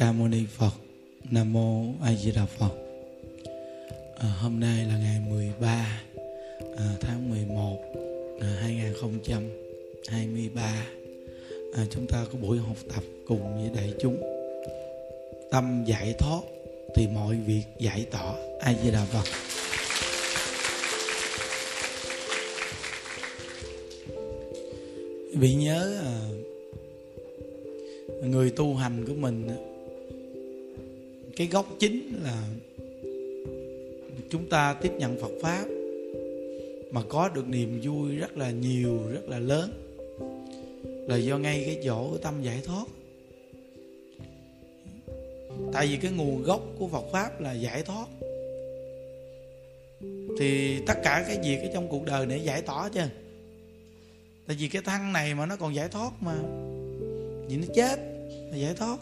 Ca Mâu Ni tiếp nhận Phật pháp mà có được niềm vui rất là nhiều, rất là lớn là do ngay cái chỗ tâm giải thoát. Tại vì cái nguồn gốc của Phật pháp là giải thoát. Thì tất cả cái việc ở trong cuộc đời này giải tỏa chứ. Tại vì cái thân này mà nó còn giải thoát mà. Vì nó chết là giải thoát.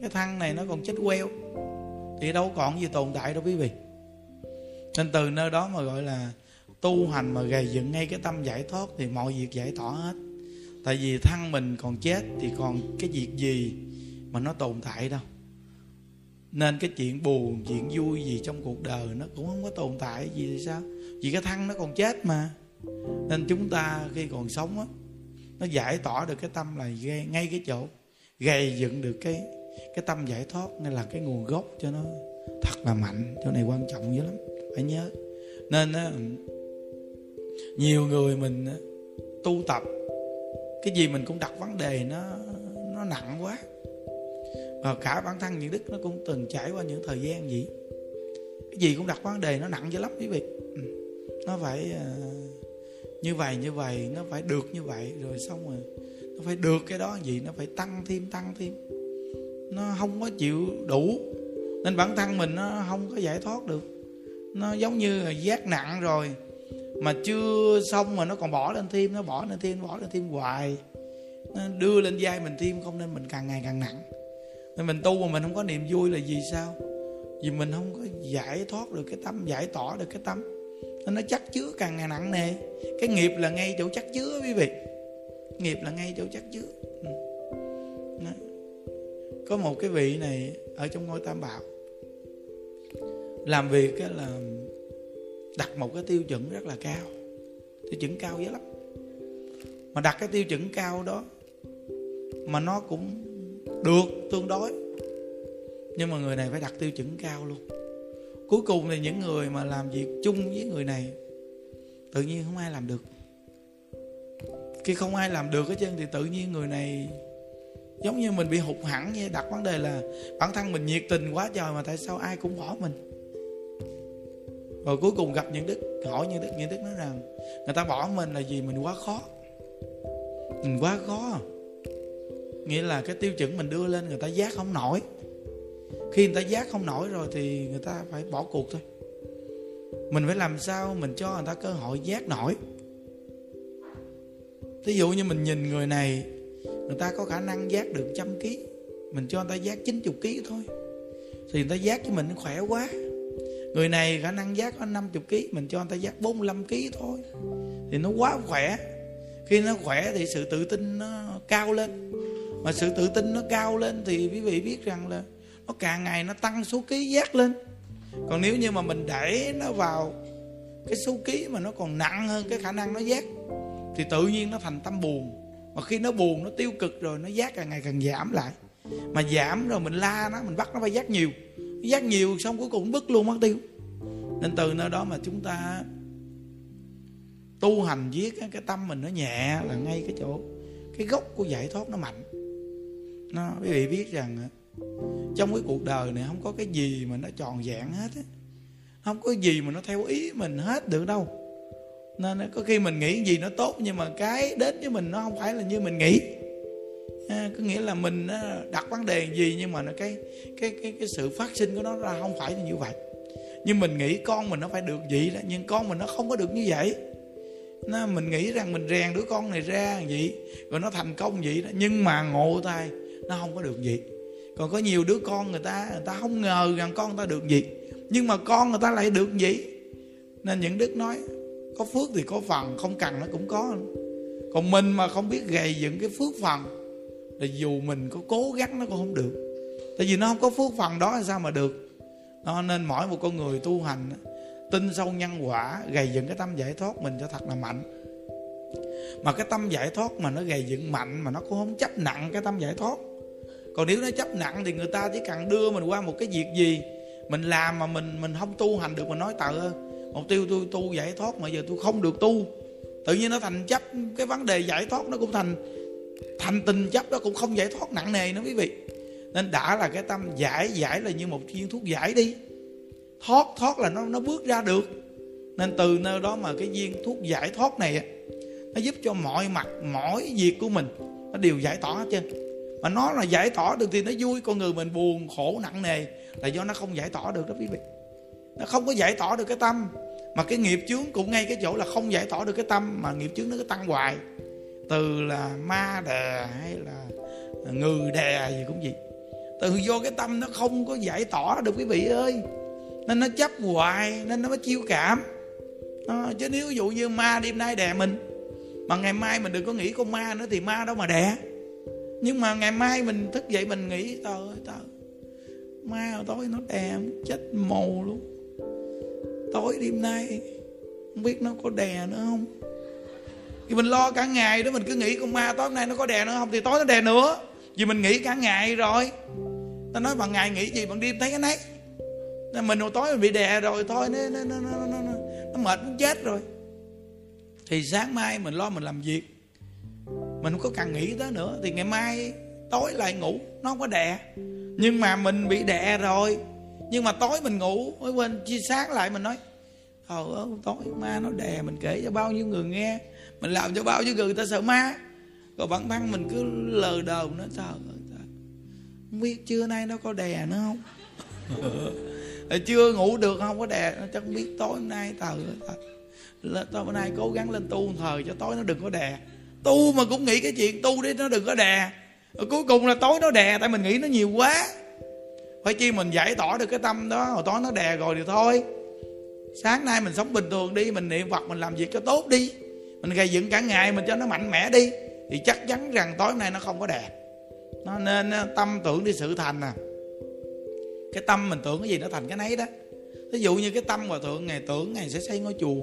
Cái thân này nó còn chết queo. Thì đâu còn gì tồn tại đâu quý vị nên từ nơi đó mà gọi là tu hành mà gầy dựng ngay cái tâm giải thoát thì mọi việc giải tỏa hết. Tại vì thân mình còn chết thì còn cái việc gì mà nó tồn tại đâu. Nên cái chuyện buồn chuyện vui gì trong cuộc đời nó cũng không có tồn tại gì thì sao? Vì cái thân nó còn chết mà. Nên chúng ta khi còn sống á nó giải tỏa được cái tâm là ngay, ngay cái chỗ gây dựng được cái cái tâm giải thoát nên là cái nguồn gốc cho nó thật là mạnh. Chỗ này quan trọng dữ lắm phải nhớ. Nên á, nhiều người mình tu tập cái gì mình cũng đặt vấn đề nó nó nặng quá. Và cả bản thân những đức nó cũng từng trải qua những thời gian gì cái gì cũng đặt vấn đề nó nặng dữ lắm quý vị. Ừ. Nó phải ờ, như vậy như vậy nó phải được như vậy rồi xong rồi nó phải được cái đó gì nó phải tăng thêm tăng thêm. Nó không có chịu đủ. Nên bản thân mình nó không có giải thoát được nó giống như là giác nặng rồi. Mà chưa xong mà nó còn bỏ lên thêm nó bỏ lên thêm bỏ lên thêm hoài. Nó đưa lên vai mình thêm không nên mình càng ngày càng nặng. Nên mình tu mà mình không có niềm vui là vì sao? Vì mình không có giải thoát được cái tâm giải tỏa được cái tâm nên nó chắc chứa càng ngày nặng nề. Cái nghiệp là ngay chỗ chắc chứa, quý vị. Nghiệp là ngay chỗ chắc chứa. Ừ. Đó. có một cái vị này ở trong ngôi tam bảo làm việc là đặt một cái tiêu chuẩn rất là cao. Tiêu chuẩn cao dữ lắm. Mà đặt cái tiêu chuẩn cao đó mà nó cũng được tương đối. Nhưng mà người này phải đặt tiêu chuẩn cao luôn. Cuối cùng thì những người mà làm việc chung với người này tự nhiên không ai làm được. Khi không ai làm được hết trơn thì tự nhiên người này giống như mình bị hụt hẳn như đặt vấn đề là bản thân mình nhiệt tình quá trời mà tại sao ai cũng bỏ mình? Rồi cuối cùng gặp những đức, hỏi những đức những đức nói rằng, người ta bỏ mình là vì mình quá khó. Mình quá khó. Nghĩa là cái tiêu chuẩn mình đưa lên, người ta giác không nổi. Khi người ta giác không nổi rồi thì người ta phải bỏ cuộc thôi. Mình phải làm sao mình cho người ta cơ hội giác nổi? Thí dụ như mình nhìn người này, người ta có khả năng giác được trăm ký. Mình cho người ta giác 90 ký thôi. Thì người ta giác cho mình khỏe quá người này khả năng giác có 50 kg mình cho anh ta giác 45 kg thôi. Thì nó quá khỏe. Khi nó khỏe thì sự tự tin nó cao lên. Mà sự tự tin nó cao lên thì quý vị biết rằng là nó càng ngày nó tăng số ký giác lên. Còn nếu như mà mình đẩy nó vào cái số ký mà nó còn nặng hơn cái khả năng nó giác, thì tự nhiên nó thành tâm buồn. Mà khi nó buồn, nó tiêu cực rồi, nó giác càng ngày càng giảm lại. Mà giảm rồi mình la nó, mình bắt nó phải giác nhiều giác nhiều xong cuối cùng bứt luôn, mất tiêu. Nên từ nơi đó mà chúng ta tu hành viết cái tâm mình nó nhẹ là ngay cái chỗ, cái gốc của giải thoát nó mạnh. Nó, quý vị biết rằng trong cái cuộc đời này không có cái gì mà nó tròn vẹn hết á. Không có gì mà nó theo ý mình hết được đâu. Nên có khi mình nghĩ gì nó tốt nhưng mà cái đến với mình nó không phải là như mình nghĩ à, có nghĩa là mình ờ, đặt vấn đề gì nhưng mà nó cái cái cái cái sự phát sinh của nó ra không phải như vậy. Nhưng mình nghĩ con mình nó phải được vậy đó nhưng con mình nó không có được như vậy. Nó mình nghĩ rằng mình rèn đứa con này ra vậy rồi nó thành công vậy đó nhưng mà ngộ tay nó không có được vậy. Còn có nhiều đứa con người ta người ta không ngờ rằng con người ta được gì nhưng mà con người ta lại được gì nên những đức nói có phước thì có phần không cần nó cũng có. Còn mình mà không biết gầy dựng cái phước phần là dù mình có cố gắng nó cũng không được. Tại vì nó không có phước phần đó là sao mà được? Nó nên mỗi một con người tu hành tin sâu nhân quả, gầy dựng cái tâm giải thoát mình cho thật là mạnh. Mà cái tâm giải thoát mà nó gầy dựng mạnh mà nó cũng không chấp nặng cái tâm giải thoát. Còn nếu nó chấp nặng thì người ta chỉ cần đưa mình qua một cái việc gì, mình làm mà mình mình không tu hành được mình nói tợ mục tiêu tôi tu giải thoát mà giờ tôi không được tu. Tự nhiên nó thành chấp, cái vấn đề giải thoát nó cũng thành thành tình chấp đó cũng không giải thoát nặng nề nữa quý vị. Nên đã là cái tâm giải giải là như một viên thuốc giải đi. Thoát thoát là nó nó bước ra được. Nên từ nơi đó mà cái viên thuốc giải thoát này nó giúp cho mọi mặt mọi việc của mình nó đều giải tỏa hết trơn. Mà nó là giải tỏa được thì nó vui, con người mình buồn khổ nặng nề là do nó không giải tỏa được đó quý vị. Nó không có giải tỏa được cái tâm, mà cái nghiệp chướng cũng ngay cái chỗ là không giải tỏa được cái tâm, mà nghiệp chướng nó cứ tăng hoài từ là ma đè hay là ngừ đè gì cũng gì từ do cái tâm nó không có giải tỏa được quý vị ơi. Nên nó chấp hoài nên nó mới chiêu cảm. À, chứ nếu ví dụ như ma đêm nay đè mình mà ngày mai mình đừng có nghĩ con ma nữa thì ma đâu mà đè. Nhưng mà ngày mai mình thức dậy mình nghĩ trời ơi trời ma tối nó đè chết mồ luôn. Tối đêm nay không biết nó có đè nữa không? Thì mình lo cả ngày đó mình cứ nghĩ con ma tối hôm nay nó có đè nữa. Không thì tối nó đè nữa. Vì mình nghĩ cả ngày rồi. Ta nói bằng ngày nghĩ gì? Bằng đêm thấy cái nấy. Nên mình hồi tối mình bị đè rồi thôi nó nó nó nó, nó, nó, nó mệt muốn chết rồi. Thì sáng mai mình lo mình làm việc. Mình không có cần nghĩ tới nữa. Thì ngày mai tối lại ngủ nó không có đè. Nhưng mà mình bị đè rồi. Nhưng mà tối mình ngủ mới quên chia sáng lại mình nói ờ tối ma nó đè mình kể cho bao nhiêu người nghe mình làm cho bao nhiêu người ta sợ ma. Rồi bản thân mình cứ lờ đờ nó sợ không biết trưa nay nó có đè nữa không? Ờ, chưa ngủ được, không có đè, nó chắc không biết tối hôm nay tờ tối hôm nay cố gắng lên tu thời cho tối nó đừng có đè. Tu mà cũng nghĩ cái chuyện tu đi, nó đừng có đè. Rồi cuối cùng là tối nó đè, tại mình nghĩ nó nhiều quá. Phải chi mình giải tỏa được cái tâm đó, hồi tối nó đè rồi thì thôi. Sáng nay mình sống bình thường đi, mình niệm phật, mình làm việc cho tốt đi mình gây dựng cả ngày mình cho nó mạnh mẽ đi. Thì chắc chắn rằng tối nay nó không có đẹp. Nó nên ờ, tâm tưởng đi sự thành à. Cái tâm mình tưởng cái gì nó thành cái nấy đó. Ví dụ như cái tâm hòa thượng ngày tưởng ngày sẽ xây ngôi chùa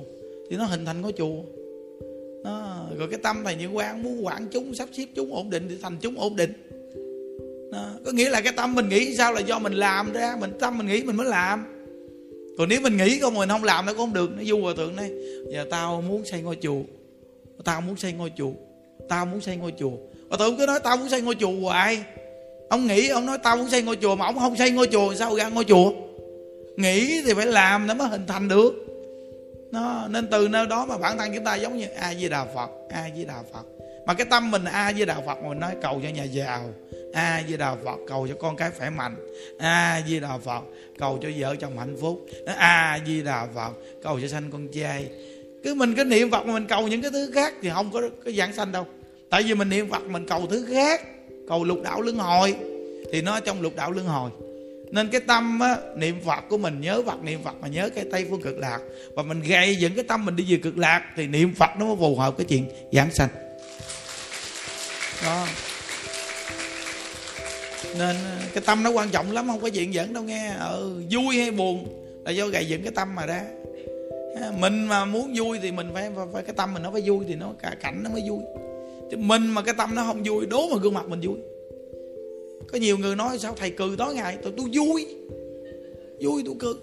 thì nó hình thành ngôi chùa. Nó, rồi cái tâm thầy như quan muốn quản chúng sắp xếp chúng ổn định thì thành chúng ổn định. Nó, có nghĩa là cái tâm mình nghĩ sao là do mình làm ra mình tâm mình nghĩ mình mới làm. Còn nếu mình nghĩ không mình không làm nó cũng không được nó du hòa thượng này. Giờ tao muốn xây ngôi chùa tao muốn xây ngôi chùa. Tao muốn xây ngôi chùa. Và tụi ông cứ nói tao muốn xây ngôi chùa hoài. Ông nghĩ, ông nói tao muốn xây ngôi chùa mà ông không xây ngôi chùa sao ra ngôi chùa? Nghĩ thì phải làm nó mới hình thành được. Nó, nên từ nơi đó mà bản thân chúng ta giống như a di đà phật a di đà phật. Mà cái tâm mình a di đà phật mình nói cầu cho nhà giàu a di đà phật cầu cho con cái khỏe mạnh a di đà phật cầu cho vợ chồng hạnh phúc a di đà phật cầu cho sanh con trai cứ mình cứ niệm phật mà mình cầu những cái thứ khác thì không có cái giảng sanh đâu. Tại vì mình niệm phật mình cầu thứ khác cầu lục đạo luân hồi thì nó trong lục đạo luân hồi. Nên cái tâm á, niệm phật của mình nhớ phật niệm phật mà nhớ cái tây phương cực lạc. Và mình gây dựng cái tâm mình đi về cực lạc thì niệm phật nó mới phù hợp cái chuyện giảng sanh. Đó. Nên ờ, cái tâm nó quan trọng lắm không có chuyện dẫn đâu nghe. Ừ, vui hay buồn là do gầy dựng cái tâm mà ra mình mà muốn vui thì mình phải, phải, phải cái tâm mình nó phải vui thì nó cả cảnh nó mới vui. Chứ mình mà cái tâm nó không vui đố mà gương mặt mình vui. Có nhiều người nói sao thầy cười tối ngày tôi tôi vui. Vui tôi cười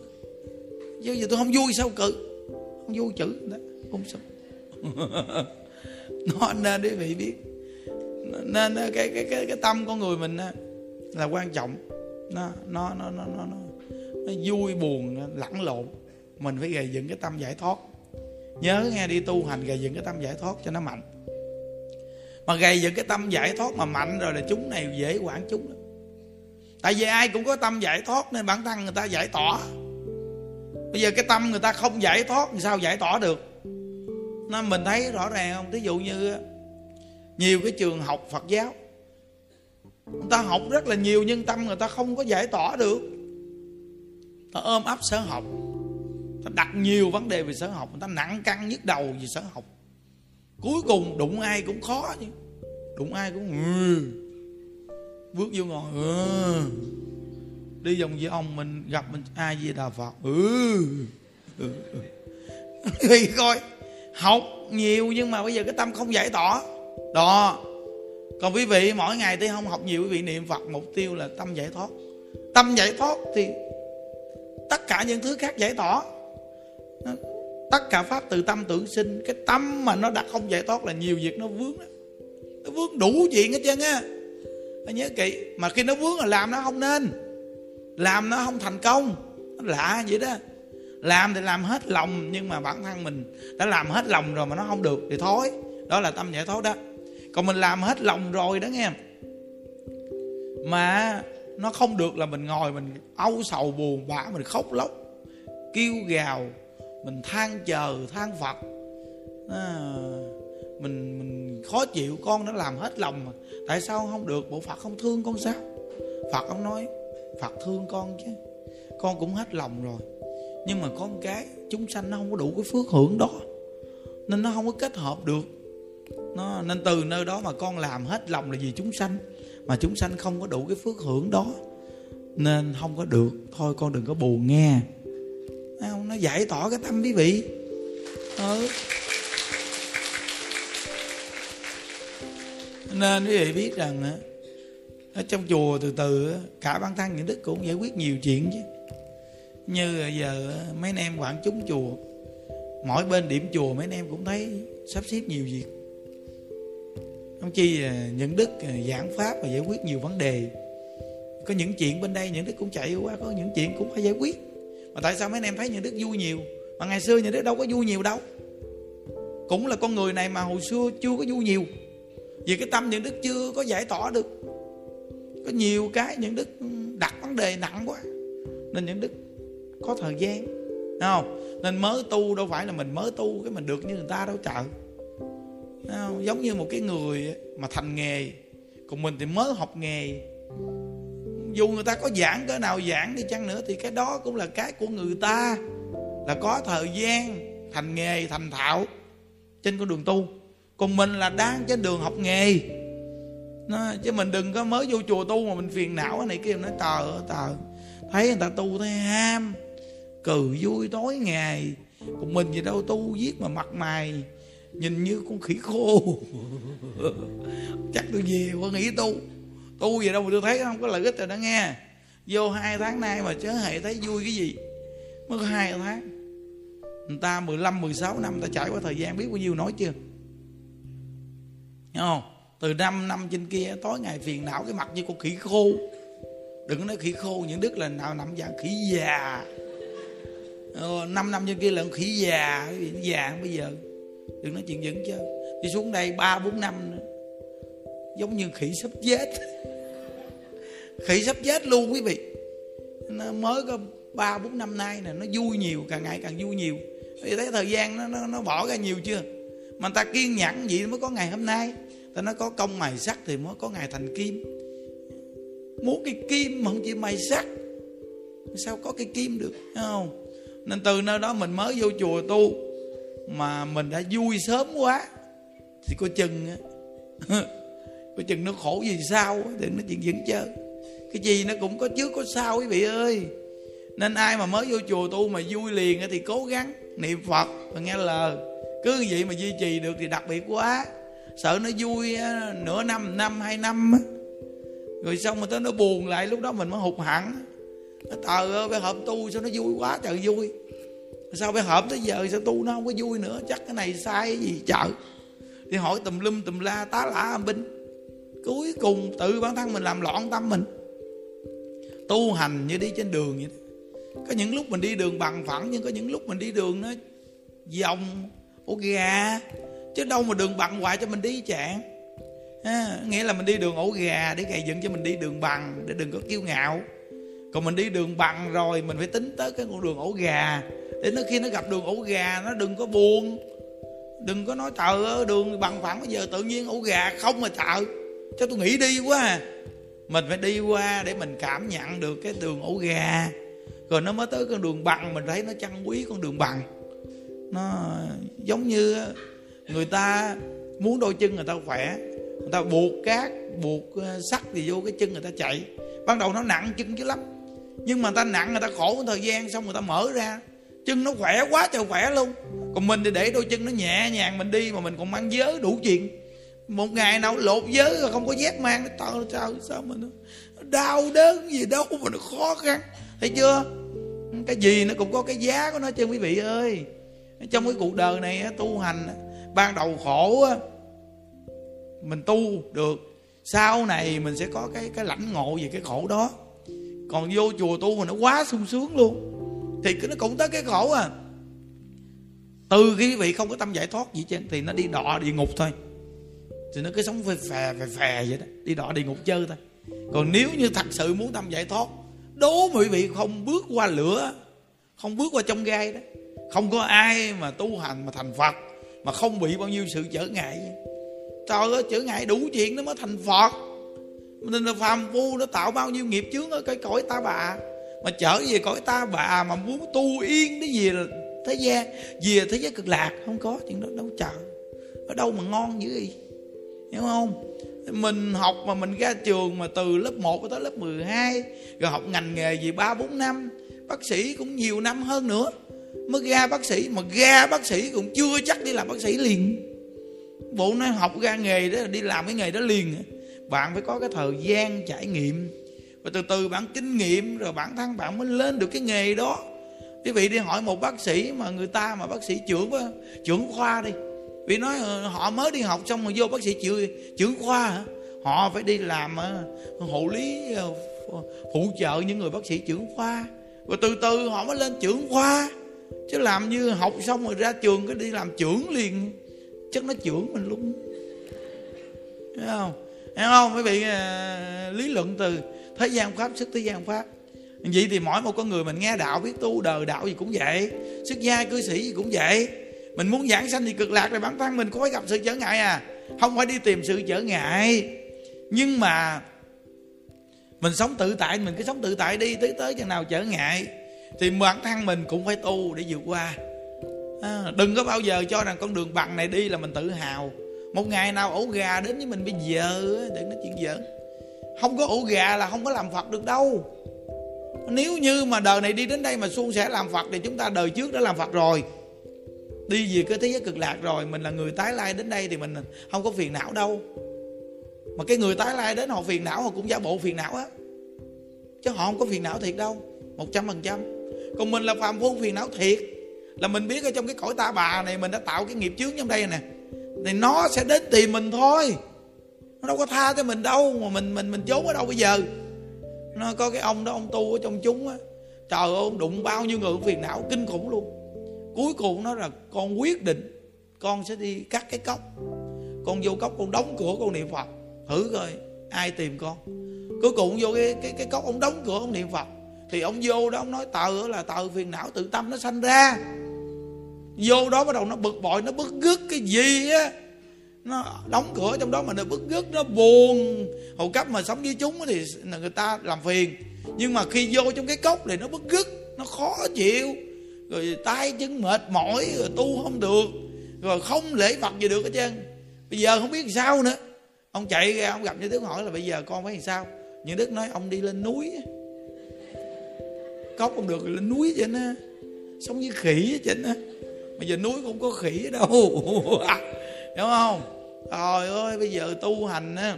chứ giờ tôi không vui sao cười không vui chữ đó không sao. Nó nên quý vị biết. Nên cái cái cái cái tâm con người mình là quan trọng. Nó nó nó nó nó, nó vui buồn nó lẫn lộn mình phải gầy dựng cái tâm giải thoát. Nhớ nghe đi tu hành gầy dựng cái tâm giải thoát cho nó mạnh. Mà gầy dựng cái tâm giải thoát mà mạnh rồi là chúng này dễ quản chúng lắm. Tại vì ai cũng có tâm giải thoát nên bản thân người ta giải tỏa. Bây giờ cái tâm người ta không giải thoát thì sao giải tỏa được? Nên mình thấy rõ ràng không? Thí dụ như nhiều cái trường học phật giáo, người ta học rất là nhiều nhưng tâm người ta không có giải tỏa được. Ta ôm ấp sở học ta đặt nhiều vấn đề về sở học, người ta nặng căng nhức đầu về sở học cuối cùng đụng ai cũng khó chứ đụng ai cũng ừ. bước vô ngồi ừ. đi vòng với ông mình, gặp mình, ai gì đà phật ừ. ừ. ừ. thì coi, học nhiều nhưng mà bây giờ cái tâm không giải tỏa đó còn quý vị, mỗi ngày tôi không học nhiều, quý vị niệm phật, mục tiêu là tâm giải thoát tâm giải thoát thì tất cả những thứ khác giải tỏa tất cả pháp từ tâm tưởng sinh, cái tâm mà nó đã không giải thoát là nhiều việc nó vướng đó. nó vướng đủ chuyện hết trơn á. Nhớ kỹ, mà khi nó vướng là làm nó không nên. Làm nó không thành công. Nó lạ vậy đó. Làm thì làm hết lòng, nhưng mà bản thân mình đã làm hết lòng rồi mà nó không được thì thôi. Đó là tâm giải thoát đó. Còn mình làm hết lòng rồi đó nghe. Mà nó không được là mình ngồi mình âu sầu buồn bã, mình khóc lóc, kêu gào mình than chờ than phật à, mình mình khó chịu con nó làm hết lòng mà. Tại sao không được? Bộ phật không thương con sao? Phật ông nói phật thương con chứ. Con cũng hết lòng rồi. Nhưng mà con cái chúng sanh nó không có đủ cái phước hưởng đó. Nên nó không có kết hợp được. Nó nên từ nơi đó mà con làm hết lòng là vì chúng sanh. Mà chúng sanh không có đủ cái phước hưởng đó. Nên không có được. Thôi con đừng có buồn nghe không? Nó giải tỏa cái tâm quý vị. Ừ. nên quý vị biết rằng ở trong chùa từ từ cả bản thân những đức cũng giải quyết nhiều chuyện chứ. Như giờ mấy anh em quản chúng chùa, mỗi bên điểm chùa mấy anh em cũng thấy sắp xếp nhiều việc. Không chi à, những đức à, giảng pháp và giải quyết nhiều vấn đề. Có những chuyện bên đây những đức cũng chạy qua, có những chuyện cũng phải giải quyết mà tại sao mấy anh em thấy những đức vui nhiều? Mà ngày xưa những đức đâu có vui nhiều đâu. Cũng là con người này mà hồi xưa chưa có vui nhiều. Vì cái tâm những đức chưa có giải tỏa được. Có nhiều cái những đức đặt vấn đề nặng quá. Nên những đức có thời gian. Không? Nên mới tu đâu phải là mình mới tu cái mình được như người ta đâu, trời. Không? giống như một cái người mà thành nghề, còn mình thì mới học nghề dù người ta có giảng cỡ nào giảng đi chăng nữa thì cái đó cũng là cái của người ta. Là có thời gian thành nghề thành thạo trên con đường tu. Còn mình là đang trên đường học nghề. Nó, chứ mình đừng có mới vô chùa tu mà mình phiền não cái này kia. Nói tờ tờ. Thấy người ta tu thấy ham cừ vui tối ngày. Còn mình gì đâu tu viết mà mặt mày nhìn như con khỉ khô. Chắc tôi về qua nghỉ tu tu gì đâu mà tôi thấy không có lợi ích rồi đó nghe. Vô hai tháng nay mà chớ hệ thấy vui cái gì. Mới có hai tháng. Người ta 15, 16 năm ta trải qua thời gian biết bao nhiêu nói chưa? Hiểu không? Từ năm năm trên kia tối ngày phiền não cái mặt như con khỉ khô. Đừng nói khỉ khô những đức là nào nằm dạng khỉ già. Ờ, 5 năm trên kia là khỉ già già bây giờ. Đừng nói chuyện dẫn chứ. Đi xuống đây ba bốn năm nữa. Giống như khỉ sắp chết khỉ sắp chết luôn quý vị. Nó mới có ba bốn năm nay nè nó vui nhiều càng ngày càng vui nhiều. Thì thấy thời gian nó, nó nó bỏ ra nhiều chưa? Mà ta kiên nhẫn vậy mới có ngày hôm nay. Ta nó có công mài sắt thì mới có ngày thành kim. Muốn cái kim mà không chỉ mài sắt sao có cái kim được thấy không? Nên từ nơi đó mình mới vô chùa tu mà mình đã vui sớm quá. Thì coi chừng coi chừng nó khổ gì sao thì nó chuyện vẫn chơi cái gì nó cũng có trước có sau quý vị ơi. Nên ai mà mới vô chùa tu mà vui liền thì cố gắng niệm phật và nghe lời. Cứ vậy mà duy trì được thì đặc biệt quá. Sợ nó vui nửa năm năm, hai năm rồi xong mà tới nó buồn lại, lúc đó mình mới hụt hẳn. Trời ơi phải hợp tu sao nó vui quá trời vui. Sao phải hợp tới giờ sao tu nó không có vui nữa? Chắc cái này sai gì chợ thì hỏi tùm lum tùm la tá lả âm binh. Cuối cùng tự bản thân mình làm loạn tâm mình tu hành như đi trên đường vậy đó. có những lúc mình đi đường bằng phẳng nhưng có những lúc mình đi đường nó vòng ổ gà. Chứ đâu mà đường bằng hoài cho mình đi chạng à, nghĩa là mình đi đường ổ gà để gầy dựng cho mình đi đường bằng để đừng có kiêu ngạo. Còn mình đi đường bằng rồi mình phải tính tới cái con đường ổ gà. Để nó khi nó gặp đường ổ gà nó đừng có buồn. Đừng có nói trời ơi đường bằng phẳng bây giờ tự nhiên ổ gà không mà trời cho tôi nghĩ đi quá à mình phải đi qua để mình cảm nhận được cái đường ổ gà. Rồi nó mới tới con đường bằng, mình thấy nó trân quý con đường bằng. Nó giống như người ta muốn đôi chân người ta khỏe, người ta buộc cát, buộc ờ, sắt thì vô cái chân người ta chạy. Ban đầu nó nặng chân chứ lắm, nhưng mà người ta nặng, người ta khổ một thời gian xong người ta mở ra. Chân nó khỏe quá trời khỏe luôn. Còn mình thì để đôi chân nó nhẹ nhàng mình đi mà mình còn mang giới đủ chuyện một ngày nào lột giới rồi không có dép mang nó tao sao sao mà nó đau đớn gì đâu mà nó khó khăn. Thấy chưa? Cái gì nó cũng có cái giá của nó chứ, quý vị ơi. Trong cái cuộc đời này tu hành ban đầu khổ mình tu được. Sau này mình sẽ có cái cái lãnh ngộ về cái khổ đó. Còn vô chùa tu mà nó quá sung sướng luôn. Thì nó cũng tới cái khổ à. Từ khi quý vị không có tâm giải thoát gì chứ thì nó đi đọ địa ngục thôi thì nó cứ sống phè phè phè phè vậy đó. Đi đọa địa ngục chơi thôi. Còn nếu như thật sự muốn tâm giải thoát, đố mọi quý vị không bước qua lửa, không bước qua trong gai đó. Không có ai mà tu hành, mà thành phật, mà không bị bao nhiêu sự trở ngại. Trời ơi, trở ngại đủ chuyện nó mới thành phật. Nên là phàm phu nó tạo bao nhiêu nghiệp chướng ở cái cõi ta bà. Mà trở về cõi ta bà mà muốn tu yên cái gì là thế gian, về thế giới cực lạc, không có, chuyện đó đâu chờ. Ở đâu mà ngon dữ vậy? Hiểu không? Mình học mà mình ra trường mà từ lớp 1 tới lớp 12 rồi học ngành nghề gì ba, bốn năm, bác sĩ cũng nhiều năm hơn nữa. Mới ra bác sĩ, mà ra bác sĩ cũng chưa chắc đi làm bác sĩ liền. Bộ nó học ra nghề đó, đi làm cái nghề đó liền. Bạn phải có cái thời gian trải nghiệm. Và từ từ bạn kinh nghiệm, rồi bản thân bạn mới lên được cái nghề đó. Quý vị đi hỏi một bác sĩ mà người ta mà bác sĩ trưởng trưởng khoa đi vì nói ờ, họ mới đi học xong rồi vô bác sĩ trưởng, trưởng khoa hả? Họ phải đi làm ờ, hộ lý ờ, phụ trợ những người bác sĩ trưởng khoa. Rồi từ từ họ mới lên trưởng khoa. Chứ làm như học xong rồi ra trường cái đi làm trưởng liền. Chắc nó trưởng mình luôn. Thấy không? Thấy không? Quý vị lý luận từ thế gian pháp sức thế gian pháp. Vậy thì mỗi một con người mình nghe đạo biết tu đời đạo gì cũng vậy. Xuất gia cư sĩ gì cũng vậy mình muốn giảng sanh thì cực lạc rồi bản thân mình có phải gặp sự trở ngại à. Không phải đi tìm sự trở ngại. Nhưng mà mình sống tự tại mình cứ sống tự tại đi tới tới chừng nào trở ngại thì bản thân mình cũng phải tu để vượt qua. À, đừng có bao giờ cho rằng con đường bằng này đi là mình tự hào. Một ngày nào ổ gà đến với mình bây giờ đừng nói chuyện giỡn. Không có ổ gà là không có làm phật được đâu. Nếu như mà đời này đi đến đây mà suôn sẻ làm phật thì chúng ta đời trước đã làm phật rồi đi về cái thế giới cực lạc rồi, mình là người tái lai đến đây thì mình không có phiền não đâu. Mà cái người tái lai đến họ phiền não, họ cũng giả bộ phiền não á. Chứ họ không có phiền não thiệt đâu, một trăm phần trăm. Còn mình là phàm phu phiền não thiệt. Là mình biết ở trong cái cõi ta bà này, mình đã tạo cái nghiệp chướng trong đây nè. Thì nó sẽ đến tìm mình thôi. Nó đâu có tha cho mình đâu, mà mình mình mình trốn ở đâu bây giờ? Nó có cái ông đó, ông tu ở trong chúng á. Trời ơi, ông đụng bao nhiêu người phiền não, kinh khủng luôn cuối cùng nó là con quyết định con sẽ đi cắt cái cốc. Con vô cốc, con đóng cửa con niệm phật. Thử coi ai tìm con. Cuối cùng vô cái cái cái cốc ông đóng cửa ông niệm phật. Thì ông vô đó ông nói tờ là tờ phiền não tự tâm nó sanh ra. Vô đó bắt đầu nó bực bội, nó bức gứt cái gì á. Nó đóng cửa trong đó mà nó bức gứt, nó buồn. Hầu cấp mà sống với chúng thì người ta làm phiền. Nhưng mà khi vô trong cái cốc thì nó bức rứt nó khó chịu rồi tay chân mệt mỏi, rồi tu không được, rồi không lễ phật gì được hết trơn. Bây giờ không biết sao nữa. Ông chạy ra, ông gặp như đức hỏi là bây giờ con phải làm sao? Như đức nói, ông đi lên núi. Cốc không được, lên núi vậy nè sống với khỉ vậy nè bây giờ núi cũng có khỉ đâu? Hiểu không? Trời ơi, bây giờ tu hành á,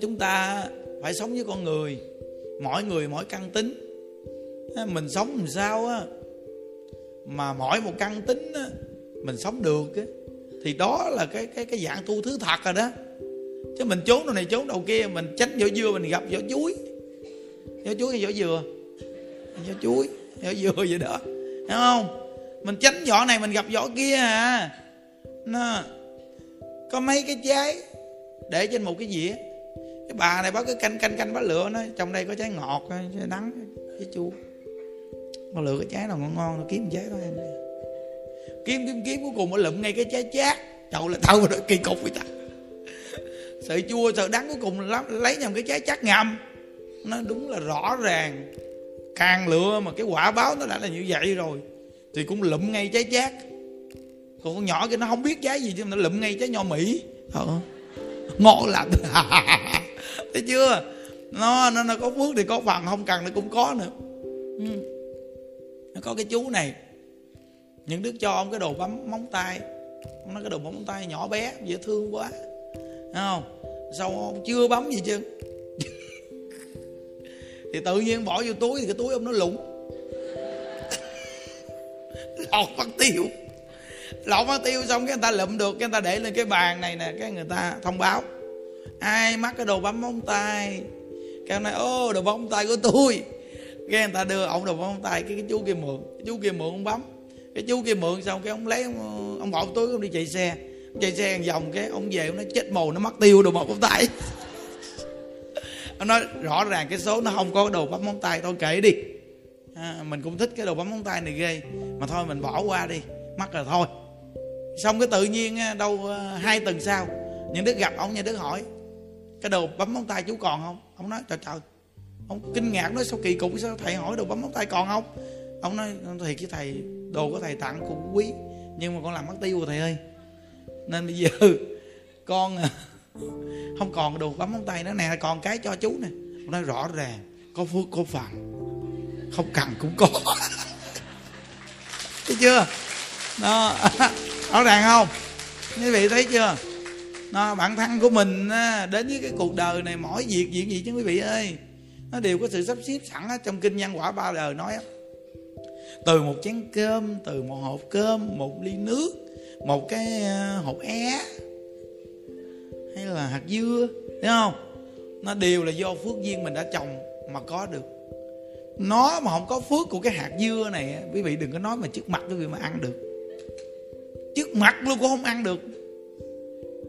chúng ta phải sống với con người. Mỗi người mỗi căn tính mình sống làm sao á, mà mỗi một căn tính á, mình sống được á, thì đó là cái cái cái dạng tu thứ thật rồi đó. Chứ mình trốn đâu này, trốn đầu kia, mình tránh vỏ dưa mình gặp vỏ chuối. Vỏ chuối hay vỏ dừa? Vỏ chuối, vỏ dừa vậy đó, hiểu không? Mình tránh vỏ này, mình gặp vỏ kia à. Nó, có mấy cái trái để trên một cái dĩa. Cái bà này bắt cái canh canh canh bá lựa nó, trong đây có trái ngọt trái đắng trái chua con lựa cái trái nào ngon ngon nó kiếm trái đó em. Kiếm kiếm kiếm cuối cùng nó lụm ngay cái trái chát. Chậu là thâu rồi kỳ cục vậy ta. Sợ chua sợ đắng cuối cùng lấy nhầm cái trái chát ngầm nó đúng là rõ ràng càng lựa mà cái quả báo nó đã là như vậy rồi thì cũng lụm ngay trái chát. Còn con nhỏ kia nó không biết trái gì chứ nó lụm ngay trái nho mỹ. Ờ. ngon lành thấy chưa? Nó, nó nó có phước thì có phần không cần nó cũng có nữa. Ừ nó có cái chú này. Những đứa cho ông cái đồ bấm móng tay. Ông nói cái đồ bấm móng tay nhỏ bé, dễ thương quá. Thấy không? Sao ông chưa bấm gì chứ? Thì tự nhiên bỏ vô túi thì cái túi ông nó lủng. Lọt mất tiêu. Lọt mất tiêu xong cái người ta lụm được, cái người ta để lên cái bàn này nè, cái người ta thông báo. Ai mắc cái đồ bấm móng tay? Cái nói, ô, đồ bấm móng tay của tôi cái người ta đưa ông đồ bấm móng tay cái, cái chú kia mượn. Cái chú kia mượn ông bấm. Cái chú kia mượn xong cái ông lấy ông, ông bỏ túi ông đi chạy xe. Ông chạy xe vòng cái ông về ông nói chết mồ nó mất tiêu đồ bấm móng tay. Ông nói rõ ràng cái số nó không có đồ bấm móng tay thôi kệ đi. À, mình cũng thích cái đồ bấm móng tay này ghê. Mà thôi mình bỏ qua đi mắc rồi thôi. Xong cái tự nhiên đâu ờ, hai tuần sau những đứa gặp ông nhà đứa hỏi cái đồ bấm móng tay chú còn không? Ông nói trời trời ông kinh ngạc nói, sao kỳ cục sao thầy hỏi đồ bấm móng tay còn không? Ông nói thì cái thầy, đồ của thầy tặng cũng quý, nhưng mà con làm mất tiêu rồi thầy ơi. Nên bây giờ con à, không còn đồ bấm móng tay nữa nè, còn cái cho chú nè. Ông nói rõ ràng, có phước, có phần không cần cũng có. Thấy chưa? Nó rõ ràng không? Quý vị thấy chưa? Nó bản thân của mình đến với cái cuộc đời này mỗi việc việc gì chứ quý vị ơi? Nó đều có sự sắp xếp sẵn ở trong kinh văn quả ba đời nói từ một chén cơm, từ một hộp cơm, một ly nước, một cái ờ, hộp é, hay là hạt dưa, thấy không? Nó đều là do phước duyên mình đã trồng mà có được. Nó mà không có phước của cái hạt dưa này quý vị đừng có nói mà trước mặt quý vị mà ăn được. Trước mặt luôn cũng không ăn được.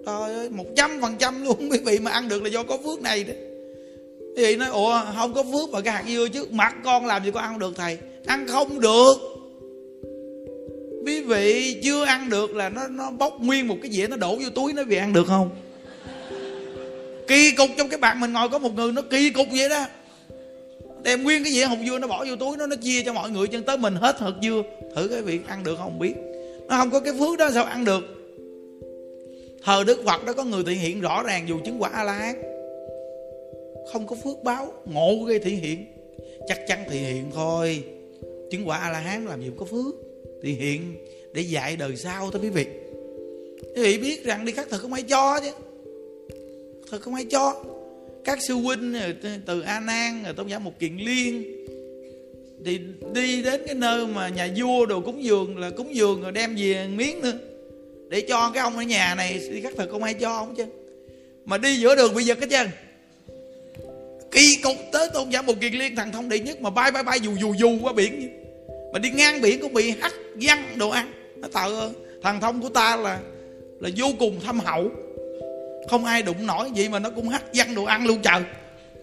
Trời ơi, một trăm phần trăm luôn quý vị mà ăn được là do có phước này đấy thì nói, ủa, không có phước mà cái hạt dưa chứ. Mặt con làm gì có ăn được, thầy? Ăn không được. Quý vị chưa ăn được là nó nó bốc nguyên một cái dĩa, nó đổ vô túi, nó vì ăn được không? Kỳ cục trong cái bàn mình ngồi có một người nó kỳ cục vậy đó. Đem nguyên cái dĩa hột dưa nó bỏ vô túi, nó nó chia cho mọi người, chân tới mình hết hột dưa. Thử cái vị ăn được không biết. Nó không có cái phước đó, sao ăn được? Thờ đức phật đó có người thể hiện rõ ràng dù chứng quả a la hán không có phước báo, ngộ gây thị hiện. Chắc chắn thị hiện thôi. Chứng quả a la hán làm gì có phước. Thị hiện để dạy đời sau thôi quý vị. Quý vị biết rằng đi khắc thực không ai cho chứ. Thực không ai cho. Các sư huynh từ a nan rồi tôn giả một kiền liên, thì đi đến cái nơi mà nhà vua đồ cúng dường là cúng dường rồi đem về miếng nữa. Để cho cái ông ở nhà này đi khắc thực không ai cho không chứ. Mà đi giữa đường bị giật hết trơn kỳ cục tới tôn giả một kiền liên, thằng thông đệ nhất mà bay bay bay, dù dù dù qua biển mà đi ngang biển cũng bị hắt văng đồ ăn. Nó tờ thằng thông của ta là là vô cùng thâm hậu. Không ai đụng nổi vậy mà nó cũng hắt văng đồ ăn luôn trời.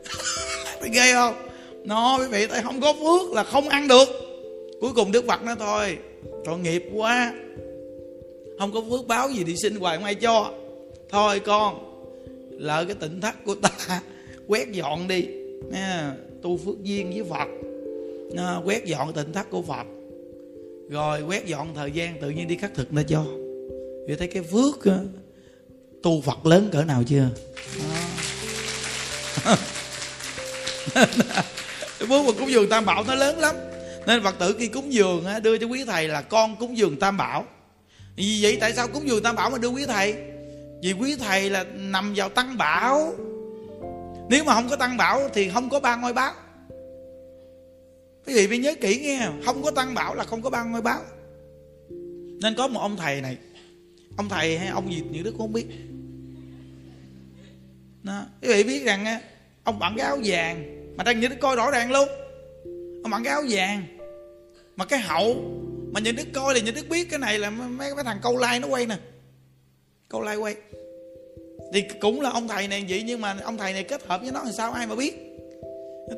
Phải ghê không? Nó quý vị tại không có phước là không ăn được. Cuối cùng đức phật nói thôi, tội nghiệp quá. Không có phước báo gì thì xin hoài không ai cho. Thôi con, lợi cái tỉnh thất của ta quét dọn đi. À, tu phước duyên với phật. À, quét dọn tịnh thất của phật. Rồi quét dọn thời gian tự nhiên đi khắc thực nó cho. Vì thấy cái phước tu phật lớn cỡ nào chưa? Cái phước mà cúng dường tam bảo nó lớn lắm. Nên phật tử khi cúng dường đưa cho quý thầy là con cúng dường tam bảo. Vì vậy tại sao cúng dường tam bảo mà đưa quý thầy? Vì quý thầy là nằm vào tăng bảo nếu mà không có tăng bảo thì không có ba ngôi báo. Quý vị phải nhớ kỹ nghe, không có tăng bảo là không có ba ngôi báo. Nên có một ông thầy này. Ông thầy hay ông gì những đứa cũng không biết. Đó. quý vị biết rằng ông bạn cái áo vàng mà đang như đứa coi rõ ràng luôn. Ông bạn cái áo vàng mà cái hậu mà những đứa coi là những đứa biết cái này là mấy mấy thằng câu like nó quay nè. Câu like quay thì cũng là ông thầy này vậy, nhưng mà ông thầy này kết hợp với nó thì sao ai mà biết?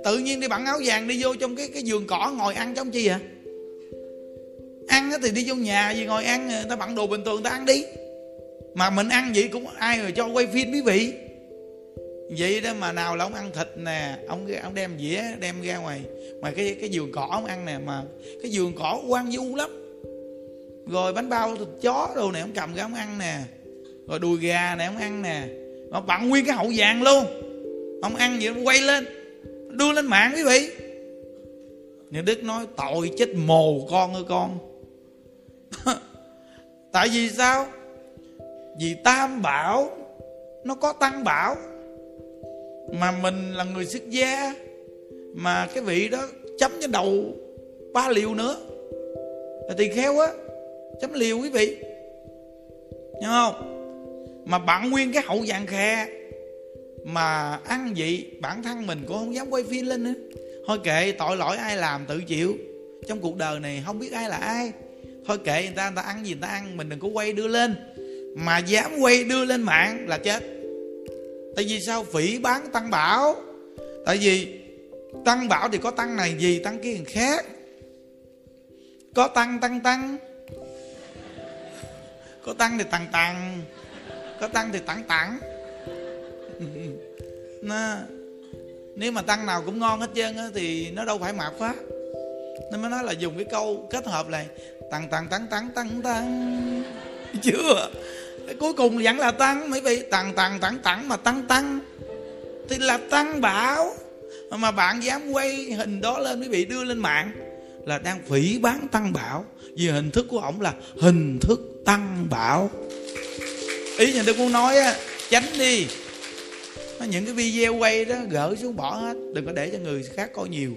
Tự nhiên đi bận áo vàng đi vô trong cái cái giường cỏ ngồi ăn trong chi vậy ăn thì đi vô nhà gì ngồi ăn, người ta bận đồ bình thường ta ăn đi. Mà mình ăn vậy cũng ai rồi cho quay phim quý vị? Vậy đó mà nào là ông ăn thịt nè, ông ông đem dĩa đem ra ngoài. Ngoài cái cái giường cỏ ông ăn nè, mà cái giường cỏ quan du lắm. Rồi bánh bao thịt chó đồ này ông cầm ra ông ăn nè rồi đùi gà này ông ăn nè. Mà bận nguyên cái hậu vàng luôn. Ông ăn vậy ông quay lên. Đưa lên mạng quý vị. Nhưng đức nói, tội chết mồ con ơi con. Tại vì sao? Vì tam bảo, nó có tăng bảo. Mà mình là người xuất gia, mà cái vị đó chấm cho đầu ba liều nữa. Là tỳ kheo á, chấm liều quý vị. Nhớ không? Mà bạn nguyên cái hậu vàng khe mà ăn vậy, bản thân mình cũng không dám quay phim lên nữa. Thôi kệ, tội lỗi ai làm tự chịu. Trong cuộc đời này không biết ai là ai. Thôi kệ, người ta người ta ăn gì người ta ăn, mình đừng có quay đưa lên. Mà dám quay đưa lên mạng là chết. Tại vì sao? Phỉ bán tăng bảo. Tại vì tăng bảo thì có tăng này gì, tăng kia khác. Có tăng tăng tăng. Có tăng thì tăng tăng có tăng thì tặng tặng nó, nếu mà tăng nào cũng ngon hết trơn á thì nó đâu phải mạt pháp nên mới nói là dùng cái câu kết hợp này tăng tăng tăng tăng tăng tăng chưa. Cuối cùng vẫn là tăng mấy vị tăng tăng tăng tăng mà tăng tăng thì là tăng bảo. Mà bạn dám quay hình đó lên quý vị đưa lên mạng là đang phỉ bán tăng bảo. Vì hình thức của ổng là hình thức tăng bảo ý nhà tôi muốn nói á tránh đi. Những cái video quay đó, gỡ xuống bỏ hết, đừng có để cho người khác coi nhiều.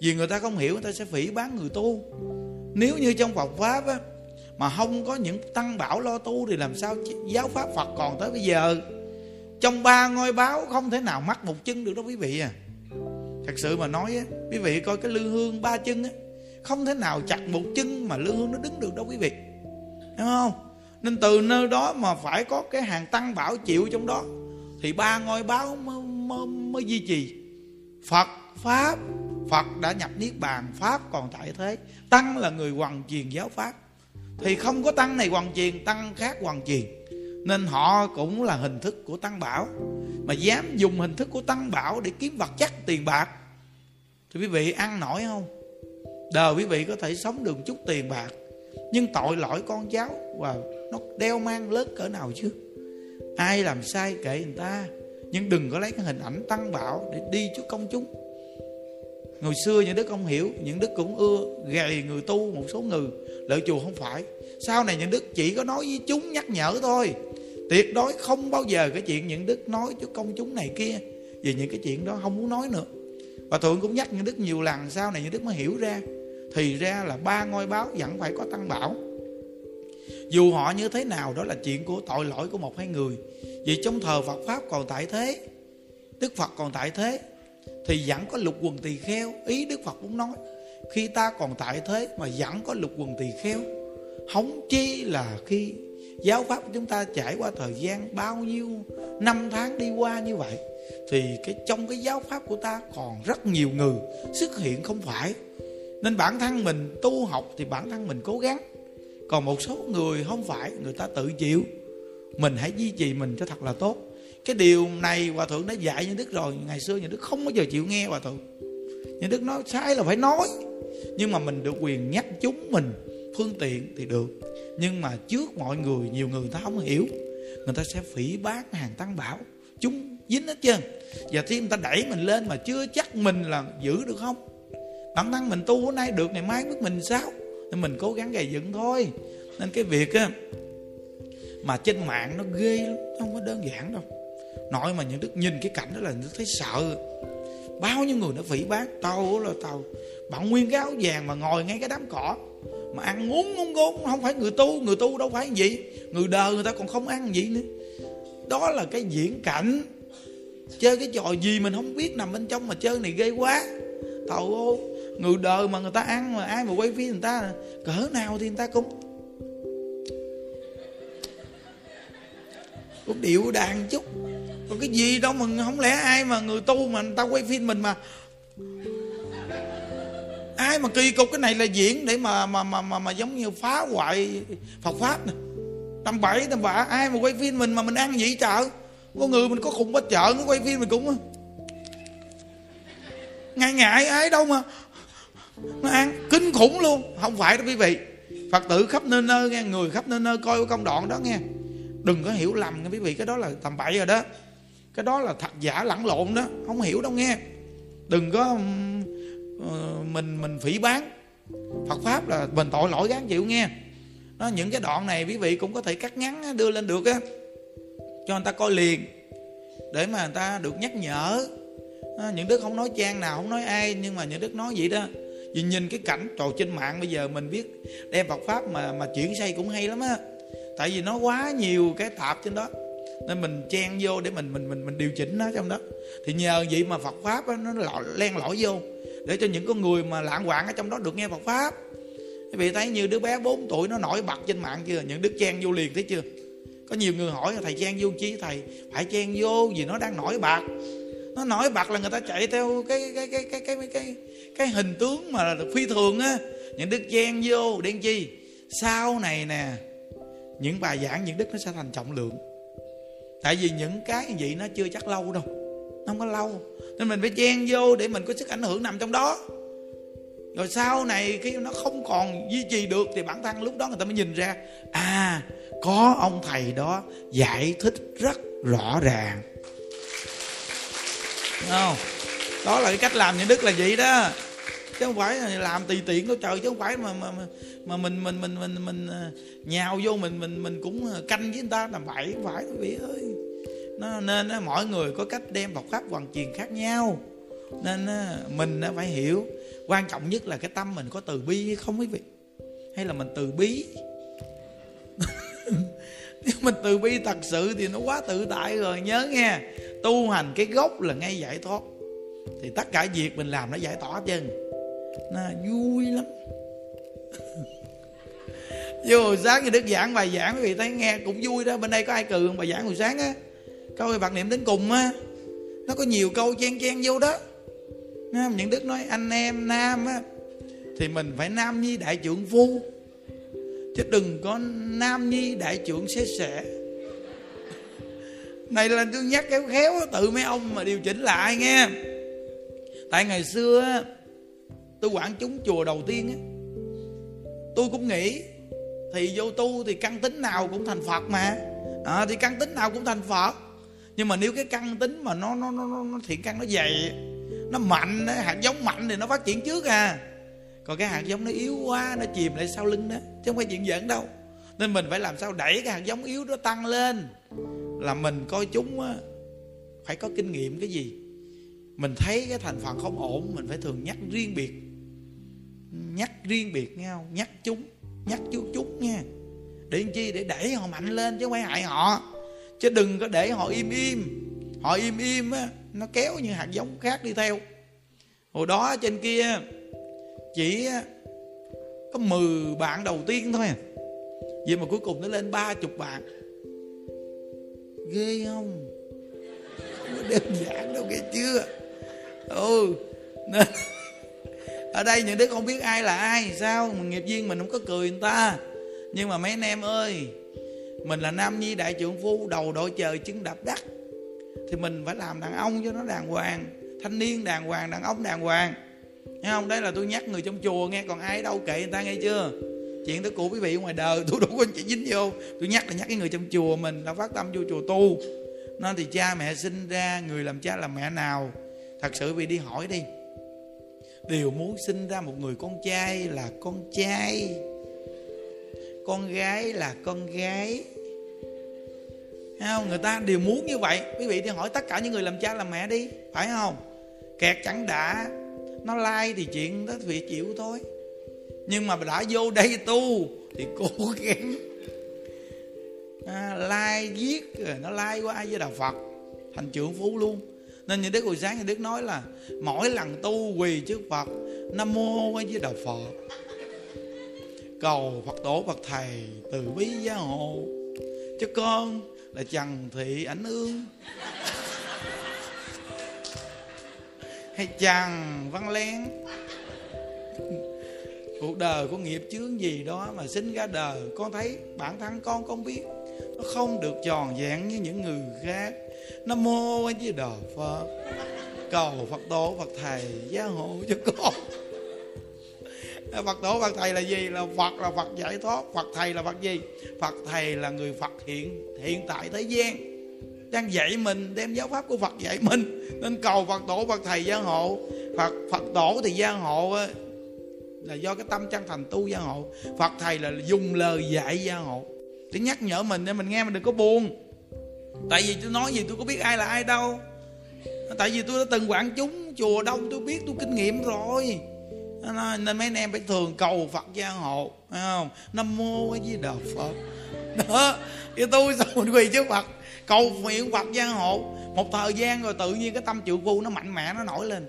Vì người ta không hiểu, người ta sẽ phỉ bán người tu. Nếu như trong Phật pháp á, mà không có những tăng bảo lo tu thì làm sao giáo pháp Phật còn tới bây giờ? Trong ba ngôi báo không thể nào mắc một chân được đó quý vị à. Thật sự mà nói á, quý vị coi cái lư hương ba chân á, không thể nào chặt một chân mà lư hương nó đứng được đâu quý vị. Hiểu không? Nên từ nơi đó mà phải có cái hàng tăng bảo chịu trong đó. Thì ba ngôi báo mới, mới, mới duy trì. Phật pháp phật đã nhập niết bàn pháp còn tại thế. Tăng là người hoàn truyền giáo pháp. Thì không có tăng này hoàn truyền tăng khác hoàn truyền. Nên họ cũng là hình thức của tăng bảo. Mà dám dùng hình thức của tăng bảo để kiếm vật chất tiền bạc. Thì quý vị ăn nổi không? Đời quý vị có thể sống được chút tiền bạc. Nhưng tội lỗi con cháu và nó đeo mang lớn cỡ nào chứ? Ai làm sai kệ người ta? Nhưng đừng có lấy cái hình ảnh tăng bảo để đi trước công chúng. Hồi xưa những đức không hiểu, Những đức cũng ưa gầy người tu Một số người, lợi chùa không phải. Sau này những đức chỉ có nói với chúng nhắc nhở thôi. Tuyệt đối không bao giờ cái chuyện những đức nói cho công chúng này kia, Vì những cái chuyện đó không muốn nói nữa. Và Thượng cũng nhắc những đức nhiều lần, Sau này những đức mới hiểu ra, Thì ra là ba ngôi báo vẫn phải có tăng bảo dù họ như thế nào, đó là chuyện của tội lỗi của một hai người. Vì trong thờ Phật, Pháp còn tại thế, Đức Phật còn tại thế, Thì vẫn có lục quần tỳ kheo. Ý Đức Phật muốn nói, Khi ta còn tại thế mà vẫn có lục quần tỳ kheo. Không chi là khi Giáo Pháp của chúng ta trải qua thời gian Bao nhiêu năm tháng đi qua như vậy, Thì cái, trong cái giáo Pháp của ta Còn rất nhiều người xuất hiện không phải. Nên bản thân mình tu học Thì bản thân mình cố gắng còn một số người không phải, người ta tự chịu. Mình hãy duy trì mình cho thật là tốt. Cái điều này hòa thượng đã dạy như đức rồi. Ngày xưa những đức không bao giờ chịu nghe hòa thượng. Những đức nói sai là phải nói. Nhưng mà mình được quyền nhắc chúng mình phương tiện thì được. Nhưng mà trước mọi người, nhiều người ta không hiểu. Người ta sẽ phỉ bán hàng tăng bảo. Chúng dính hết trơn. Và khi người ta đẩy mình lên mà chưa chắc mình là giữ được không? Bản thân mình tu hôm nay được, ngày mai biết mình sao? Nên mình cố gắng gầy dựng thôi. Nên cái việc á, mà trên mạng nó ghê lắm không có đơn giản đâu. Nội mà những đức nhìn cái cảnh đó là những đức thấy sợ. Bao nhiêu người nó phỉ bác tao là tao. Bạn nguyên cái áo vàng mà ngồi ngay cái đám cỏ, mà ăn ngốn ngốn ngốn không phải người tu người tu đâu phải gì. Người đời người ta còn không ăn gì nữa. Đó là cái diễn cảnh. Chơi cái trò gì mình không biết, nằm bên trong mà chơi này ghê quá. Tàu ô người đời mà người ta ăn mà ai mà quay phim người ta cỡ nào thì người ta cũng cũng điệu đàn chút. Còn cái gì đâu mà không lẽ ai mà người tu mà người ta quay phim mình mà ai mà kỳ cục? Cái này là diễn để mà mà mà mà, mà giống như phá hoại Phật pháp nè. Tầm bảy tầm bạ ai mà quay phim mình mà mình ăn gì chợ có người mình có khùng quá chợ nó quay phim mình cũng ngại ngại ai đâu mà nó ăn kinh khủng luôn. Không phải đó quý vị. Phật tử khắp nơi nơi nghe người khắp nơi nơi coi công đoạn đó nghe. Đừng có hiểu lầm nghe quý vị cái đó là tầm bậy rồi đó. Cái đó là thật giả lẫn lộn đó. Không hiểu đâu nghe. Đừng có uh, mình mình phỉ bán Phật pháp là mình tội lỗi gán chịu nghe. Nó những cái đoạn này quý vị cũng có thể cắt ngắn đưa lên được á. Cho người ta coi liền. Để mà người ta được nhắc nhở. Những đức không nói trang nào không nói ai nhưng mà những đức nói vậy đó vì nhìn cái cảnh trò trên mạng bây giờ mình biết đem Phật pháp mà mà chuyển xây cũng hay lắm á. Tại vì nó quá nhiều cái tạp trên đó. Nên mình chen vô để mình mình mình mình điều chỉnh nó trong đó. Thì nhờ vậy mà Phật pháp đó, nó lọ, len lỏi vô. Để cho những con người mà lạng quạng ở trong đó được nghe Phật pháp. Quý vị thấy như đứa bé 4 tuổi nó nổi bật trên mạng chưa? Những đứa chen vô liền thấy chưa? Có nhiều người hỏi thầy chen vô chi thầy? Phải chen vô vì nó đang nổi bật nó nổi bật là người ta chạy theo cái cái cái cái cái cái cái, cái hình tướng mà phi thường á. Những đức gian vô đen chi. Sau này nè những bài giảng những đức nó sẽ thành trọng lượng. Tại vì những cái gì vậy nó chưa chắc lâu đâu. Nó không có lâu. Nên mình phải chen vô để mình có sức ảnh hưởng nằm trong đó. Rồi sau này khi nó không còn duy trì được thì bản thân lúc đó người ta mới nhìn ra à có ông thầy đó giải thích rất rõ ràng không. Đó là cái cách làm những đức là vậy đó. Chứ không phải là làm tùy tiện đâu, trời, chứ không phải mà mà mà mình mình mình mình mình à, nhào vô mình mình mình cũng à, canh với người ta làm bậy không phải, quý vị ơi. Nó, nên á, mỗi người có cách đem Phật pháp hoàn truyền khác nhau. Nên á, mình á, phải hiểu. Quan trọng nhất là cái tâm mình có từ bi hay không, quý vị? Hay là mình từ bí nếu mình từ bi thật sự thì nó quá tự tại rồi, nhớ nghe. Tu hành cái gốc là ngay giải thoát. Thì tất cả việc mình làm nó giải tỏa chân nó vui lắm. Vô hồi sáng thì đức giảng bài giảng, quý vị thấy nghe cũng vui đó. Bên đây có ai cười không? Bài giảng hồi sáng á. Câu bạn niệm đến cùng á. Nó có nhiều câu chen chen vô đó. Những đức nói, anh em nam á, thì mình phải nam nhi đại trưởng phu chứ đừng có nam nhi đại trưởng xế xẻ. Này là tôi nhắc kéo khéo tự mấy ông mà điều chỉnh lại nghe. Tại ngày xưa tôi quản chúng chùa đầu tiên tôi cũng nghĩ thì vô tu thì căn tính nào cũng thành phật mà. À, thì căn tính nào cũng thành phật. Nhưng mà nếu cái căn tính mà nó nó nó, nó thiện căn nó dày nó mạnh hạt giống mạnh thì nó phát triển trước à còn cái hạt giống nó yếu quá nó chìm lại sau lưng đó chứ không phải chuyện giỡn đâu. Nên mình phải làm sao đẩy cái hạt giống yếu đó tăng lên. Là mình coi chúng á, phải có kinh nghiệm cái gì? Mình thấy cái thành phần không ổn mình phải thường nhắc riêng biệt. Nhắc riêng biệt nghe không? Nhắc chúng nhắc chú chúng nha. Để làm chi? Để đẩy họ mạnh lên chứ không phải hại họ. Chứ đừng có để họ im im. Họ im im á nó kéo những hạt giống khác đi theo. Hồi đó trên kia chỉ có 10 bạn đầu tiên thôi à. vậy mà cuối cùng nó lên ba chục bạn. Ghê không? Không đơn giản đâu nghe chưa? Ừ nên ở đây những đứa không biết ai là ai, sao? Nghiệp viên mình không có cười người ta. Nhưng mà mấy anh em ơi, mình là nam nhi đại trưởng phu, đầu đội trời chứng đạp đất. Thì mình phải làm đàn ông cho nó đàng hoàng. Thanh niên đàng hoàng, đàn ông đàng hoàng. Thấy không? Đấy là tôi nhắc người trong chùa nghe, còn ai đâu kệ người ta nghe chưa? Chuyện tới của quý vị ngoài đời, tôi đâu có chỉ dính vô tôi nhắc là nhắc cái người trong chùa mình đã phát tâm vô chùa tu. Nên thì cha mẹ sinh ra, người làm cha làm mẹ nào? Thật sự vì đi hỏi đi. Đều muốn sinh ra một người con trai là con trai. Con gái là con gái. Thấy không? người ta đều muốn như vậy. Quý vị đi hỏi tất cả những người làm cha làm mẹ đi, phải không? Kẹt chẳng đã nó lai like thì chuyện đó việc chịu thôi. Nhưng mà đã vô đây tu thì cố gắng. À, lai giết rồi nó lai qua ai với đạo phật. Thành trưởng phú luôn. Nên như đức hồi sáng như đức nói là mỗi lần tu quỳ trước phật nam mô với với đạo phật. Cầu phật tổ phật thầy từ bi gia hộ. Cho con là trần thị ảnh ương hay chàng văn lén? Cuộc đời của nghiệp chướng gì đó mà sinh ra đời, con thấy bản thân con con biết. Nó không được tròn vẹn như những người khác. Nó mô với di phật. Cầu phật tổ, phật thầy, gia hộ cho con. Phật tổ, Phật thầy là gì? Là Phật là Phật giải thoát. Phật thầy là Phật gì? Phật thầy là người Phật hiện hiện tại thế gian đang dạy mình, đem giáo pháp của Phật dạy mình. Nên cầu Phật tổ, Phật thầy gia hộ. Phật Phật tổ thì gia hộ là do cái tâm chân thành tu gia hộ. Phật thầy là dùng lời dạy gia hộ. Để nhắc nhở mình để mình nghe mình đừng có buồn. Tại vì tôi nói gì tôi có biết ai là ai đâu. Tại vì tôi đã từng quản chúng chùa đông, tôi biết, tôi kinh nghiệm rồi. Nên mấy anh em phải thường cầu phật gia hộ. Phải không? Nam mô a di đà phật. Đó, thì tôi xong mình quỳ trước phật cầu nguyện phật gia hộ. Một thời gian rồi tự nhiên cái tâm triệu phu nó mạnh mẽ, nó nổi lên.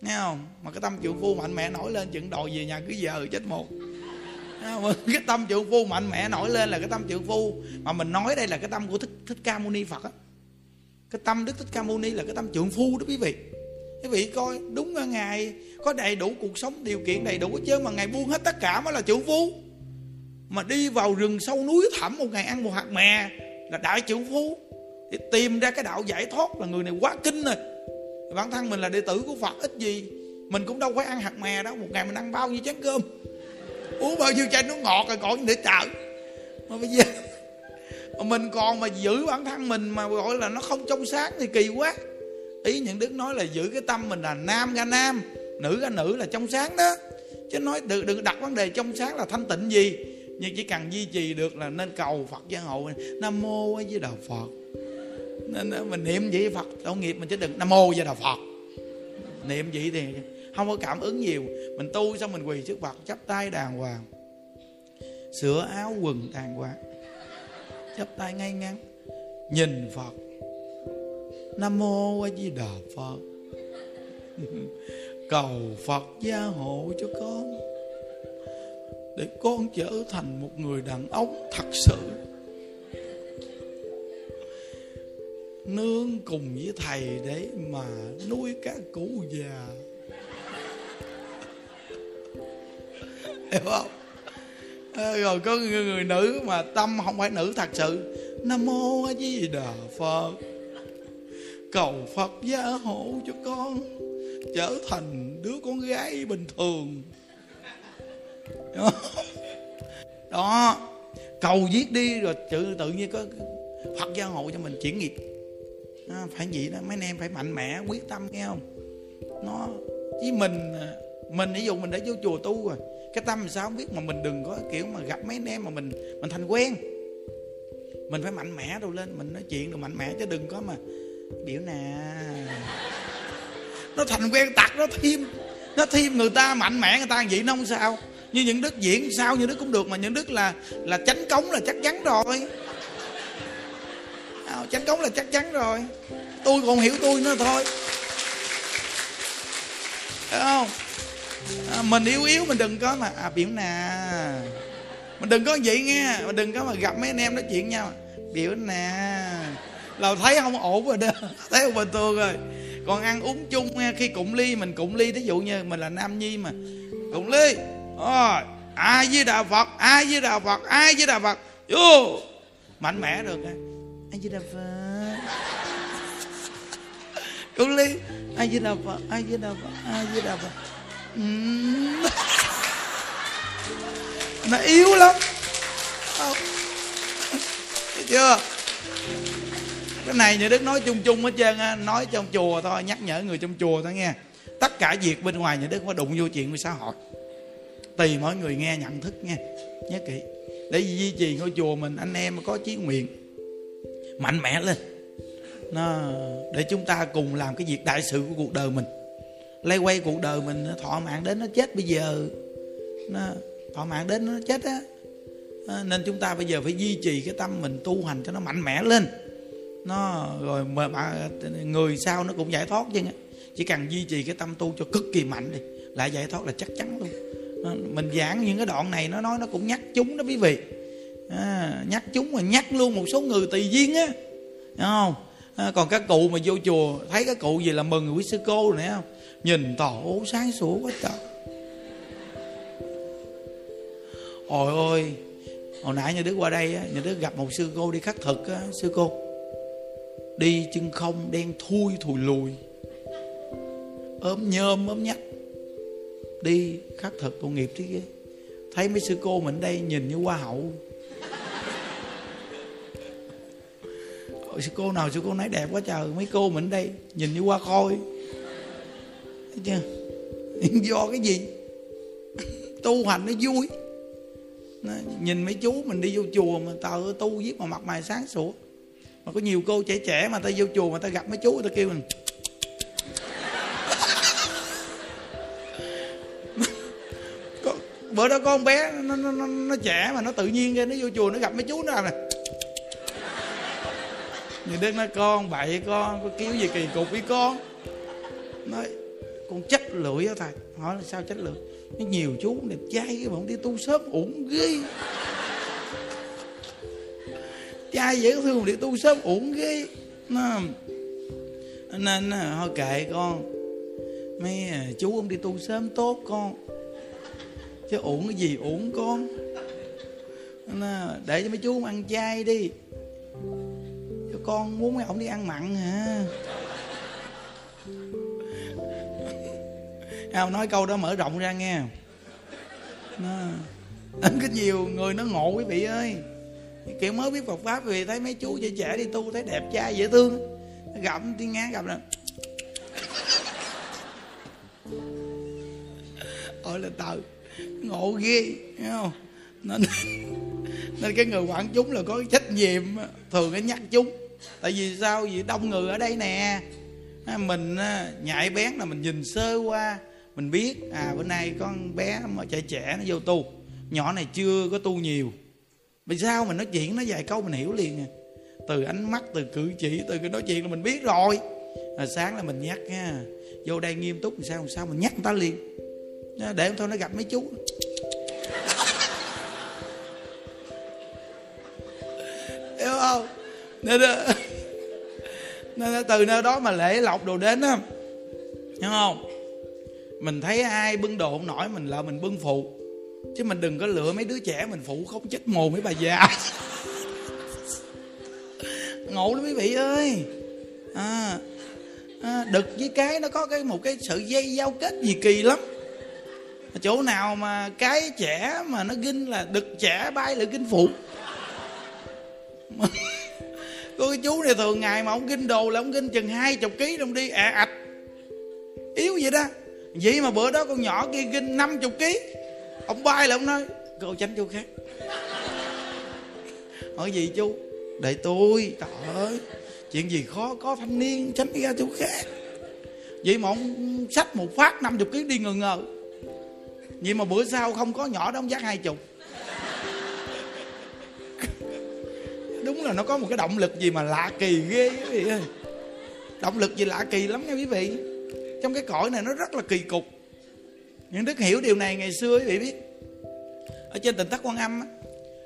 Nghe không? Mà cái tâm triệu phu mạnh mẽ nổi lên, chừng đòi về nhà cứ giờ chết một. Cái tâm chịu phu mạnh mẽ nổi lên là cái tâm chịu phu. Mà mình nói đây là cái tâm của thích thích ca mâu ni phật á. Cái tâm đức thích ca mâu ni là cái tâm trượng phu đó quý vị. Quý vị coi, đúng là ngài có đầy đủ cuộc sống, điều kiện đầy đủ hết chứ mà ngài buông hết tất cả mới là trượng phu. Mà đi vào rừng sâu núi thẳm một ngày ăn một hạt mè là đại trưởng phu. Để tìm ra cái đạo giải thoát là người này quá kinh rồi. Bản thân mình là đệ tử của phật ít gì mình cũng đâu phải ăn hạt mè đâu. Một ngày mình ăn bao nhiêu chén cơm? Uống bao nhiêu chai nước ngọt rồi còn để trợ mà bây giờ mà mình còn mà giữ bản thân mình mà gọi là nó không trong sáng thì kỳ quá. Ý những đức nói là giữ cái tâm mình là nam ra nam nữ ra nữ là trong sáng đó. Chứ nói đừng, đừng đặt vấn đề trong sáng là thanh tịnh gì? Nhưng chỉ cần duy trì được là nên cầu phật gia hộ. Nam mô với đạo phật. Nên mình niệm vậy phật, tội nghiệp mình chứ đừng. Nam mô với đạo phật. Niệm vậy thì không có cảm ứng nhiều. Mình tu xong mình quỳ trước phật, chắp tay đàng hoàng. Sửa áo quần đàng hoàng. Chắp tay ngay ngắn. Nhìn phật. Nam mô a di đà phật. Cầu phật gia hộ cho con để con trở thành một người đàn ông thật sự. Nương cùng với thầy để mà nuôi các cụ già. Hiểu không? Ờ, rồi có người, người nữ mà tâm không phải nữ thật sự. Nam mô a di đà phật. Cầu phật gia hộ cho con trở thành đứa con gái bình thường. đó cầu viết đi rồi tự tự nhiên có phật gia hộ cho mình chuyển nghiệp. À, phải vậy đó mấy anh em phải mạnh mẽ quyết tâm nghe không? Nó với mình à, mình ví dụ mình đã vô chùa tu rồi cái tâm mình sao không biết mà mình đừng có kiểu mà gặp mấy anh em mà mình mình thành quen. Mình phải mạnh mẽ đâu lên mình nói chuyện được mạnh mẽ chứ đừng có mà biểu nè. Nó thành quen tặc nó thêm nó thêm người ta mạnh mẽ người ta vậy nó không sao như những đức diễn sao như đức cũng được mà những đức là là tránh cống là chắc chắn rồi. À, tránh cống là chắc chắn rồi. Tôi còn hiểu tôi nữa thôi. Thấy không? À, mình yếu yếu mình đừng có mà à biểu nè. Mình đừng có vậy nghe mình đừng có mà gặp mấy anh em nói chuyện nhau. Biểu nè. Là thấy không ổn rồi đó. Thấy không bình thường rồi. Còn ăn uống chung nghe khi cụng ly mình cụng ly thí dụ như mình là nam nhi mà. Cụng ly rồi ai với đạo phật ai với đạo phật ai với đạo phật? Vô mạnh mẽ được ai với đạo phật? Cúng ly ai với đà phật ai với đà phật ai với đà phật? Nó yếu lắm. Không. Thấy chưa? Cái này nhà đức nói chung chung hết trơn á nói trong chùa thôi nhắc nhở người trong chùa thôi nghe. Tất cả việc bên ngoài nhà đức có đụng vô chuyện của xã hội tùy mỗi người nghe nhận thức nghe nhớ kỹ. Để duy trì ngôi chùa mình anh em có chí nguyện mạnh mẽ lên. Nó để chúng ta cùng làm cái việc đại sự của cuộc đời mình. Lay quay cuộc đời mình thọ mạng đến nó chết bây giờ. Nó thọ mạng đến nó chết á. Nên chúng ta bây giờ phải duy trì cái tâm mình tu hành cho nó mạnh mẽ lên. Nó rồi mà, mà người sau nó cũng giải thoát chứ. Chỉ cần duy trì cái tâm tu cho cực kỳ mạnh đi lại giải thoát là chắc chắn luôn mình giảng những cái đoạn này nó nói nó cũng nhắc chúng đó quý vị. À, nhắc chúng mà nhắc luôn một số người tùy duyên á. Không? À, còn các cụ mà vô chùa thấy các cụ gì là mừng quý sư cô này không? Nhìn tổ sáng sủa quá trời. Ôi ôi hồi nãy nhà đức qua đây á, nhà đức gặp một sư cô đi khắc thực á, sư cô. Đi chân không đen thui thùi lùi. Ốm nhôm ốm nhách đi khắc thực tội nghiệp thế kia thấy mấy sư cô mình đây nhìn như hoa hậu. Ôi, sư cô nào sư cô nói đẹp quá trời. Mấy cô mình đây nhìn như hoa khôi. Thấy chưa? Do cái gì? Tu hành nó vui. Nó, nhìn mấy chú mình đi vô chùa mà tờ tu viết mà mặt mày sáng sủa. Mà có nhiều cô trẻ trẻ mà ta vô chùa mà ta gặp mấy chú tao ta kêu mình bữa đó có con bé nó, nó, nó, nó trẻ mà nó tự nhiên ra nó vô chùa nó gặp mấy chú nó làm này người đức nói con bậy con có kiếm gì kỳ cục với con. Nói con chất lưỡi á thầy. Hỏi là sao chất lưỡi? Nó nhiều chú đẹp trai mà không đi tu sớm uổng ghê. Trai dễ thương mà đi tu sớm uổng ghê. Nó nên thôi kệ con. Mấy à, chú ông đi tu sớm tốt con chứ uổng cái gì uổng con. Nó, để cho mấy chú ăn chay đi. Cho con muốn mấy ông đi ăn mặn hả? Không nói câu đó mở rộng ra nghe. Nó cái nhiều người nó ngộ quý vị ơi. Kiểu mới biết Phật pháp vì thấy mấy chú trẻ trẻ đi tu thấy đẹp trai dễ thương. Gặp tiếng ngán gặp là ôi là tờ ngộ ghê thấy không? Nên nên cái người quản chúng là có trách nhiệm thường cái nhắc chúng. Tại vì sao? Vì đông người ở đây nè. Mình nhạy bén là mình nhìn sơ qua mình biết à bữa nay con bé mà trẻ trẻ nó vô tu. Nhỏ này chưa có tu nhiều. Vì sao mình nói chuyện nó vài câu mình hiểu liền à? Từ ánh mắt từ cử chỉ từ cái nói chuyện là mình biết rồi. À, sáng là mình nhắc nha vô đây nghiêm túc làm sao làm sao mình nhắc người ta liền? Ờ, để thôi nó gặp mấy chú. Hiểu không? Nên nên từ nơi đó mà lễ lọc đồ đến á. Hiểu không? Mình thấy ai bưng đồ không nổi mình là mình bưng phụ. Chứ mình đừng có lựa mấy đứa trẻ mình phụ không chết mồm mấy bà già. Ngộ lắm quý vị ơi. À, à, đực với cái nó có cái một cái sự dây giao kết gì kỳ lắm chỗ nào mà cái trẻ mà nó ginh là đực trẻ bay lại ginh phụ. Có cái chú này thường ngày mà ông ginh đồ là ông ginh chừng hai chục ký ông đi, ẹ, ạch. Yếu vậy đó. Vậy mà bữa đó con nhỏ kia ginh năm chục ký. Ông bay là ông nói, cô tránh chú khác. Hỏi gì chú? Để tôi. Trời ơi, chuyện gì khó có thanh niên tránh đi ra chỗ khác. Vậy mà ông sách một phát năm chục ký đi ngờ ngờ vậy mà bữa sau không có nhỏ đó ông hai chục. Đúng là nó có một cái động lực gì mà lạ kỳ ghê quý vị ơi. Động lực gì lạ kỳ lắm nha quý vị. Trong cái cõi này nó rất là kỳ cục. Những đức hiểu điều này ngày xưa quý vị biết. Ở trên tỉnh thất quan âm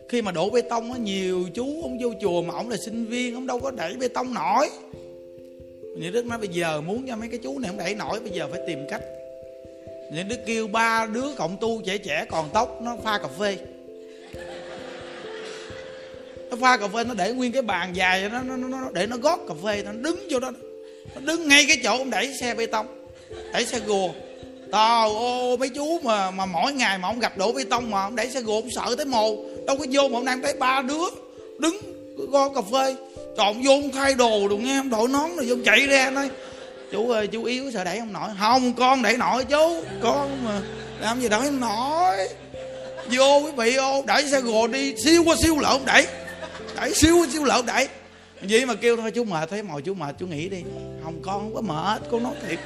khi mà đổ bê tông á, nhiều chú ông vô chùa mà ông là sinh viên ông đâu có đẩy bê tông nổi. Những đức nói bây giờ muốn cho mấy cái chú này không đẩy nổi bây giờ phải tìm cách những nó kêu ba đứa cộng tu trẻ trẻ còn tóc nó pha cà phê. Nó pha cà phê nó để nguyên cái bàn dài nó, nó, nó để nó gót cà phê nó đứng vô đó. Nó đứng ngay cái chỗ ông đẩy xe bê tông đẩy xe gùa. Trời ô mấy chú mà mà mỗi ngày mà ông gặp đổ bê tông mà ông đẩy xe gùa ông sợ tới mồ. Đâu có vô mà ông đang thấy ba đứa đứng gót cà phê. Chọn vô ông thay đồ đồ nghe ông đội nón rồi vô chạy ra nói chú ơi, chú yếu sợ đẩy không nổi? Không, con đẩy nổi chú. Con mà làm gì đẩy nổi? Vô quý vị ô, đẩy xe gồ đi siêu qua siêu lợn đẩy. Đẩy siêu qua siêu lợn đẩy. Vậy mà kêu thôi, chú mệt, thấy mồi, chú mệt, chú nghỉ đi. Không, con không có mệt, con nói thiệt.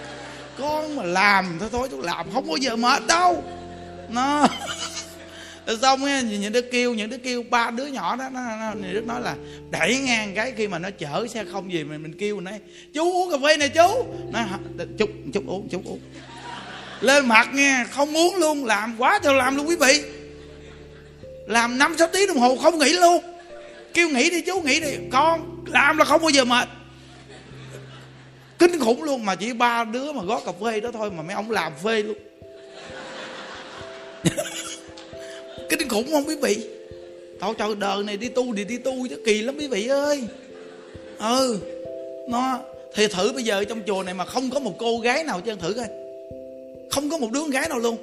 Con mà làm, thôi thôi, chú làm, không bao giờ mệt đâu. Nó xong ấy, những đứa kêu những đứa kêu ba đứa nhỏ đó nó, nó đứa nói là đẩy ngang cái khi mà nó chở xe không gì mình mình kêu nói chú uống cà phê này chú. Nó chút chút uống chút uống. Lên mặt nghe không uống luôn làm quá cho làm luôn quý vị. Làm năm sáu tiếng đồng hồ không nghỉ luôn. Kêu nghỉ đi chú nghỉ đi. Con làm là không bao giờ mệt. Kinh khủng luôn mà chỉ ba đứa mà gót cà phê đó thôi mà mấy ông làm phê luôn kinh khủng không quý vị? Trời trời đời này đi tu thì đi tu chứ kỳ lắm quý vị ơi. Ừ Nó Thì thử bây giờ trong chùa này mà không có một cô gái nào chân thử coi. Không có một đứa con gái nào luôn.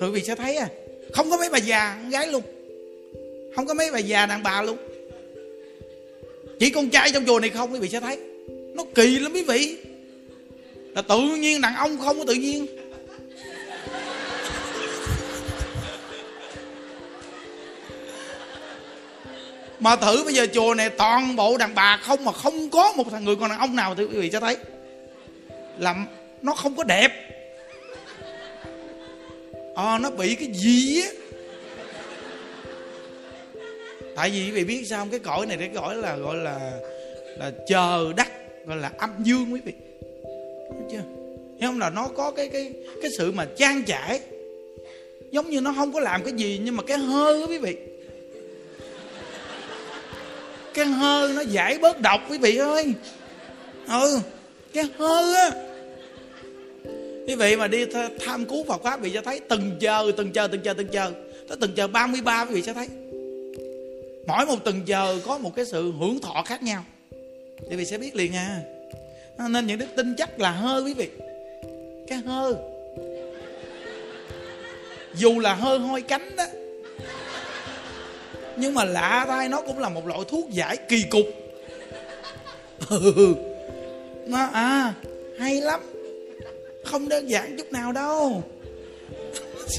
Rồi quý vị sẽ thấy à Không có mấy bà già con gái luôn. Không có mấy bà già đàn bà luôn. Chỉ con trai trong chùa này không, quý vị sẽ thấy. Nó kỳ lắm quý vị. Là tự nhiên đàn ông không có tự nhiên. Mà thử bây giờ chùa này toàn bộ đàn bà không mà không có một thằng người con đàn ông nào thì quý vị cho thấy. Là nó không có đẹp. À, nó bị cái gì á? Tại vì quý vị biết sao không? Cái cõi này cái cõi là gọi là là chờ đắc gọi là âm dương quý vị. Đúng chưa? Thấy không? Là nó có cái cái cái sự mà trang trải. Giống như nó không có làm cái gì nhưng mà cái hơi đó quý vị cái hơi nó giải bớt độc, quý vị ơi. Ừ cái hơi á. Quý vị mà đi tham cứu Phật pháp vị sẽ thấy từng giờ từng giờ từng giờ từng giờ. Tới từng giờ 33 quý vị sẽ thấy. Mỗi một từng giờ có một cái sự hưởng thọ khác nhau. Quý vị sẽ biết liền à. Nên những đức tin chắc là hơi quý vị. Cái hơi dù là hơi hôi cánh đó nhưng mà lạ tai nó cũng là một loại thuốc giải kỳ cục. Ừ. nó à hay lắm. Không đơn giản chút nào đâu.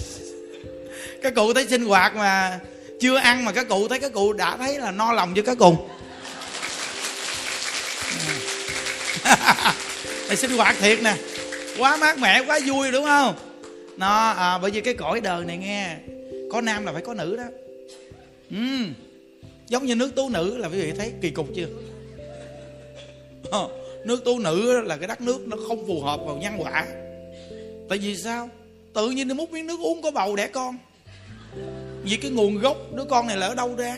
Các cụ thấy sinh hoạt mà chưa ăn mà các cụ thấy các cụ đã thấy là no lòng chưa các cụ Này sinh hoạt thiệt nè. Quá mát mẻ quá vui đúng không? Nó à, bởi vì cái cõi đời này nghe có nam là phải có nữ đó ừ. giống như nước tú nữ là quý vị thấy kỳ cục chưa? Ờ, nước tú nữ là cái đất nước nó không phù hợp vào nhân quả. Tại vì sao? Tự nhiên nó múc miếng nước uống có bầu đẻ con. Vì cái nguồn gốc đứa con này là ở đâu ra?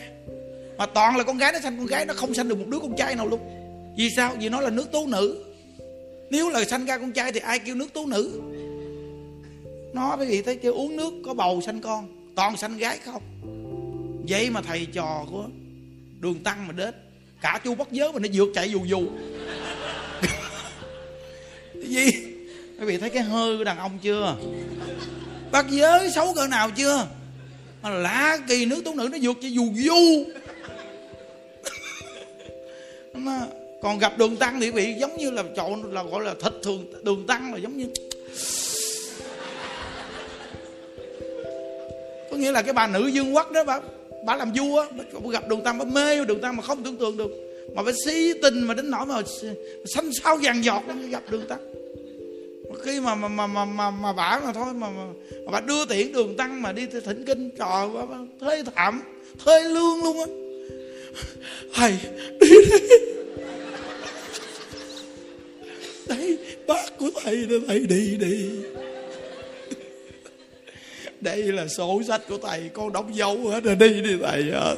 Mà toàn là con gái nó sanh, con gái nó không sanh được một đứa con trai nào luôn. Vì sao? Vì nó là nước tú nữ. Nếu là sanh ra con trai thì ai kêu nước tú nữ? Nó quý vị thấy kêu uống nước có bầu sanh con, toàn sanh gái không? Vậy mà thầy trò của đường tăng mà đến, cả chu bắt giới mà nó vượt chạy dù dù. Gì? Quý vị thấy cái hơi của đàn ông chưa? Bắt giới xấu cỡ nào chưa? Mà lạ kỳ nước tú nữ nó vượt chạy dù dù. Còn gặp đường tăng thì bị giống như là chọn là gọi là thịt thường, đường tăng là giống như. Có nghĩa là cái bà nữ dương quắc đó bà bà làm vua bà gặp đường tăng bà mê đường tăng mà không tưởng tượng được. Mà phải xí tình mà đến nỗi mà xanh sao vàng giọt gặp đường tăng mà khi mà mà mà mà mà, mà bà mà thôi mà, mà, mà bà đưa tiễn đường tăng mà đi thỉnh kinh trời bà, bà thê thảm thê lương luôn á. Thầy đi đi. Bác của thầy đó thầy đi đi đây là sổ sách của thầy con đóng dấu hết rồi đi đi thầy ơi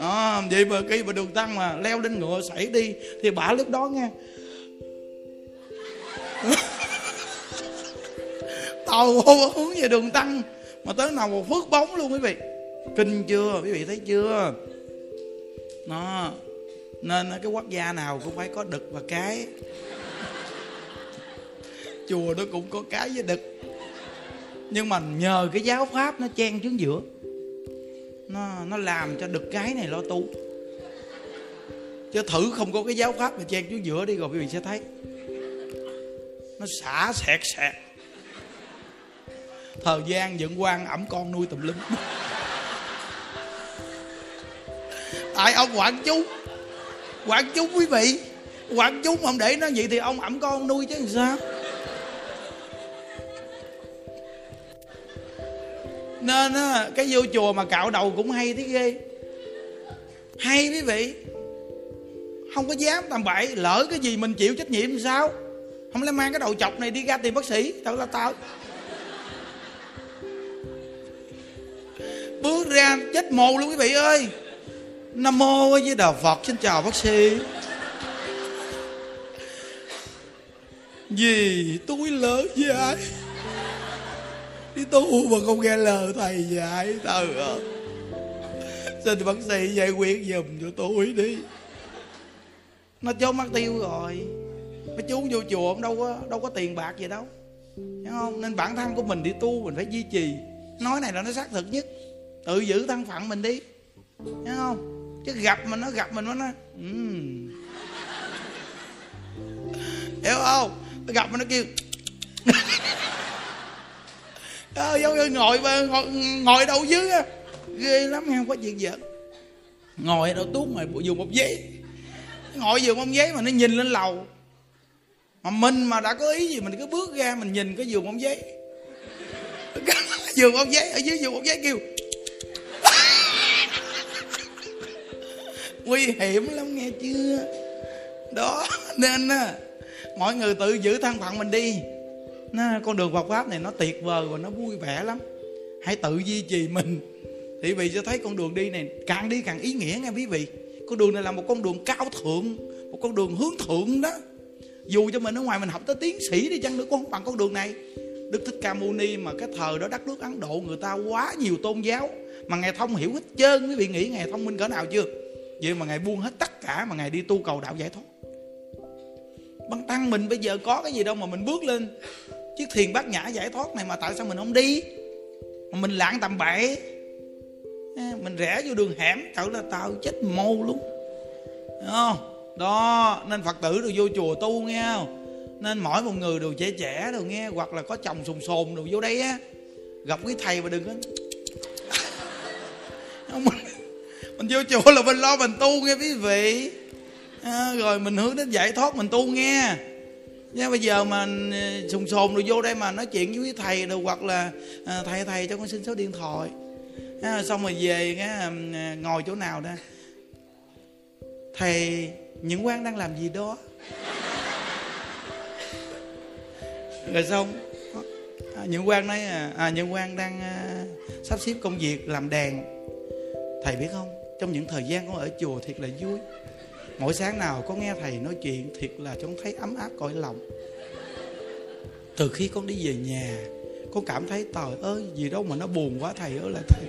à, vậy mà khi mà đường tăng mà leo lên ngựa xảy đi thì bả lúc đó nghe. Tàu hướng về đường tăng mà tới nào một phước bóng luôn quý vị. Kinh chưa quý vị thấy chưa? Nó nên cái quốc gia nào cũng phải có đực và cái. Chùa nó cũng có cái với đực nhưng mà nhờ cái giáo pháp nó chen trước giữa, nó nó làm cho được cái này lo tu. Chứ thử không có cái giáo pháp mà chen trước giữa đi rồi quý vị sẽ thấy. Nó xả sẹt sẹt thời gian dựng quan ẩm con nuôi tùm lum. Tại ông quản chú quản chú quý vị quản chú mà ông để nó vậy thì ông ẩm con nuôi chứ làm sao? Nên á, cái vô chùa mà cạo đầu cũng hay thế ghê. Hay quý vị. Không có dám tầm bậy lỡ cái gì mình chịu trách nhiệm sao? Không lẽ mang cái đầu chọc này đi ra tìm bác sĩ? Tao là tao. Bước ra chết mồ luôn quý vị ơi. Nam mô với đà phật xin chào bác sĩ. Vì tôi lỡ dạy đi tu mà không nghe lời thầy dạy, thờ à. xin bác sĩ giải quyết giùm cho tôi đi. Nó chốt mất tiêu rồi. Mấy chú vô chùa ông đâu có đâu có tiền bạc gì đâu. Hiểu không? Nên bản thân của mình đi tu mình phải duy trì. Nói này là nó xác thực nhất. Tự giữ thân phận mình đi. Hiểu không? Chứ gặp mình nó, gặp mình nó nói um. hiểu không? Gặp mình nó kêu ơi giống ngồi, ngồi ngồi đâu dưới á. Ghê lắm không có chuyện giỡn ngồi đâu tuốt mà dùng một giấy. Ngồi dùng một giấy mà nó nhìn lên lầu. Mà mình mà đã có ý gì mình cứ bước ra mình nhìn cái giường ông giấy. Giường ông giấy ở dưới giường ông giấy kêu. Nguy hiểm lắm nghe chưa? Đó nên á mọi người tự giữ thân phận mình đi nó, con đường Phật pháp này nó tuyệt vời và nó vui vẻ lắm. Hãy tự duy trì mình. Thì quý vị sẽ thấy con đường đi này càng đi càng ý nghĩa nghe quý vị. Con đường này là một con đường cao thượng một con đường hướng thượng đó. Dù cho mình ở ngoài mình học tới tiến sĩ đi chăng nữa cũng không bằng con đường này. Đức thích ca mâu ni mà cái thời đó đất nước ấn độ người ta quá nhiều tôn giáo. Mà ngài thông hiểu hết trơn quý vị nghĩ ngài thông minh cỡ nào chưa? Vậy mà ngài buông hết tất cả mà ngài đi tu cầu đạo giải thoát. Băng tăng mình bây giờ có cái gì đâu mà mình bước lên chiếc thiền bát nhã giải thoát này mà tại sao mình không đi? Mà mình lạng tầm bậy. Mình rẽ vô đường hẻm tự là tao chết mô luôn. Đúng không? Đó nên phật tử được vô chùa tu nghe không? Nên mỗi một người đều trẻ trẻ đều nghe hoặc là có chồng sùng sồn đều vô đây á. Gặp cái thầy mà đừng có mình, mình vô chùa là mình lo mình tu nghe quý vị. À, rồi mình hướng đến giải thoát mình tu nghe. Nha bây giờ mà ờ, sùng sồn rồi vô đây mà nói chuyện với thầy rồi hoặc là à, thầy thầy cho con xin số điện thoại. À, xong rồi về cái à, ngồi chỗ nào đó. Thầy những quan đang làm gì đó. Rồi xong à, những quan nói à, à những quan đang à, sắp xếp công việc làm đèn. Thầy biết không? Trong những thời gian con ở chùa thiệt là vui mỗi sáng nào có nghe thầy nói chuyện, thiệt là con thấy ấm áp cõi lòng. Từ khi con đi về nhà, con cảm thấy trời ơi, gì đâu mà nó buồn quá thầy ơi, là thầy.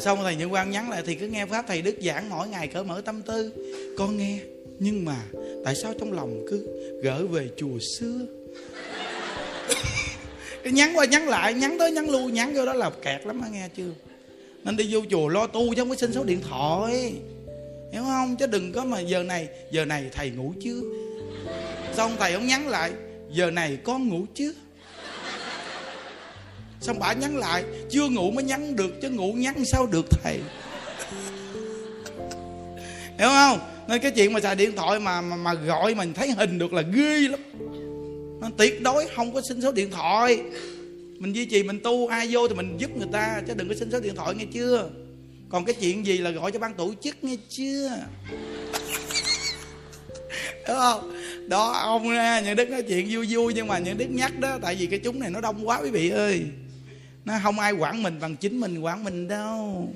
Xong thầy những quan nhắn lại thì cứ nghe pháp thầy đức giảng mỗi ngày cỡ mở tâm tư. Con nghe, nhưng mà tại sao trong lòng cứ gỡ về chùa xưa? Cái nhắn qua nhắn lại, nhắn tới nhắn lui, nhắn vô đó là kẹt lắm, á, nghe chưa? Nên đi vô chùa lo tu chứ không có xin số điện thoại hiểu không? Chứ đừng có mà giờ này giờ này thầy ngủ chưa xong thầy không nhắn lại giờ này con ngủ chưa xong bà nhắn lại chưa ngủ mới nhắn được chứ ngủ nhắn sao được thầy? Hiểu không? Nên cái chuyện mà xài điện thoại mà mà, mà gọi mình thấy hình được là ghê lắm. Nên tuyệt đối không có xin số điện thoại. Mình duy trì mình tu ai vô thì mình giúp người ta chứ đừng có xin số điện thoại nghe chưa? Còn cái chuyện gì là gọi cho ban tổ chức nghe chưa? Đúng không? Đó ông à, ra những đức nói chuyện vui vui nhưng mà những đức nhắc đó tại vì cái chúng này nó đông quá quý vị ơi. Nó không ai quản mình bằng chính mình quản mình đâu.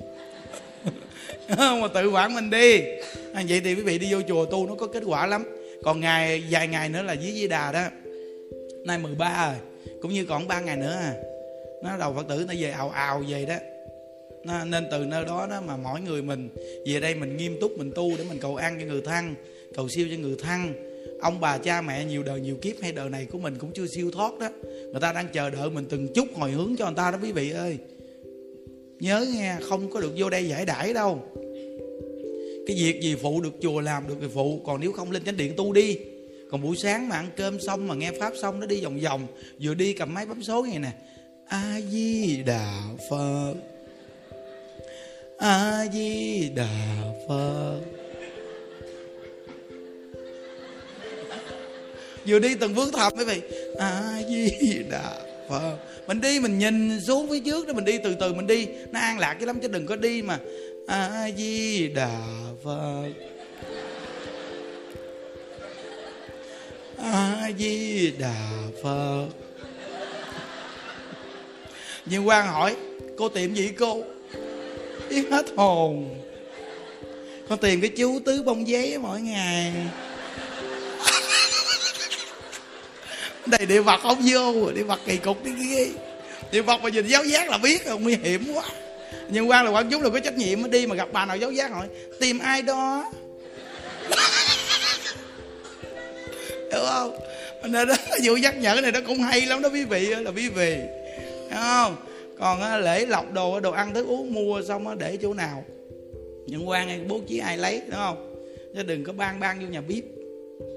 Mà tự quản mình đi. À, vậy thì quý vị đi vô chùa tu nó có kết quả lắm. Còn ngày vài ngày nữa là dưới di đà đó. Nay 13 rồi cũng như còn ba ngày nữa à. Nó đầu phật tử nó về ào ào về đó nên từ nơi đó đó mà mỗi người mình về đây mình nghiêm túc, mình tu để mình cầu ăn cho người thân, cầu siêu cho người thân. Ông bà, cha, mẹ nhiều đời nhiều kiếp hay đời này của mình cũng chưa siêu thoát đó. Người ta đang chờ đợi mình từng chút hồi hướng cho người ta đó quý vị ơi. Nhớ nghe, không có được vô đây giải đãi đâu. Cái việc gì phụ được chùa làm được thì phụ, còn nếu không lên chánh điện tu đi. Còn buổi sáng mà ăn cơm xong mà nghe pháp xong nó đi vòng vòng, vừa đi cầm máy bấm số này nè. A di đà phật a di đà phật. Vừa đi từng bước thập mấy vị. A di đà phật. Mình đi mình nhìn xuống phía trước đó, mình đi từ từ mình đi. Nó an lạc cái lắm chứ đừng có đi mà. A di đà phật. A di đà phật. Nhưng quan hỏi, cô tiệm gì cô? Biết hết hồn. Con tìm cái chú tứ bông giấy mỗi ngày. Đây địa vật không vô, địa vật kỳ cục đi ghê địa vật mà nhìn giáo giác là biết rồi nguy hiểm quá. Nhưng quan là quan chúng là có trách nhiệm, đi mà gặp bà nào giáo giác hỏi, tìm ai đó? Hiểu không? Nên đó vụ nhắc nhở này nó cũng hay lắm đó, quý vị là quý vị. Hiểu không? Còn lễ lọc đồ đồ ăn thức uống mua xong để chỗ nào. Những quan bố trí ai lấy đúng không? Chứ đừng có ban ban vô nhà bếp.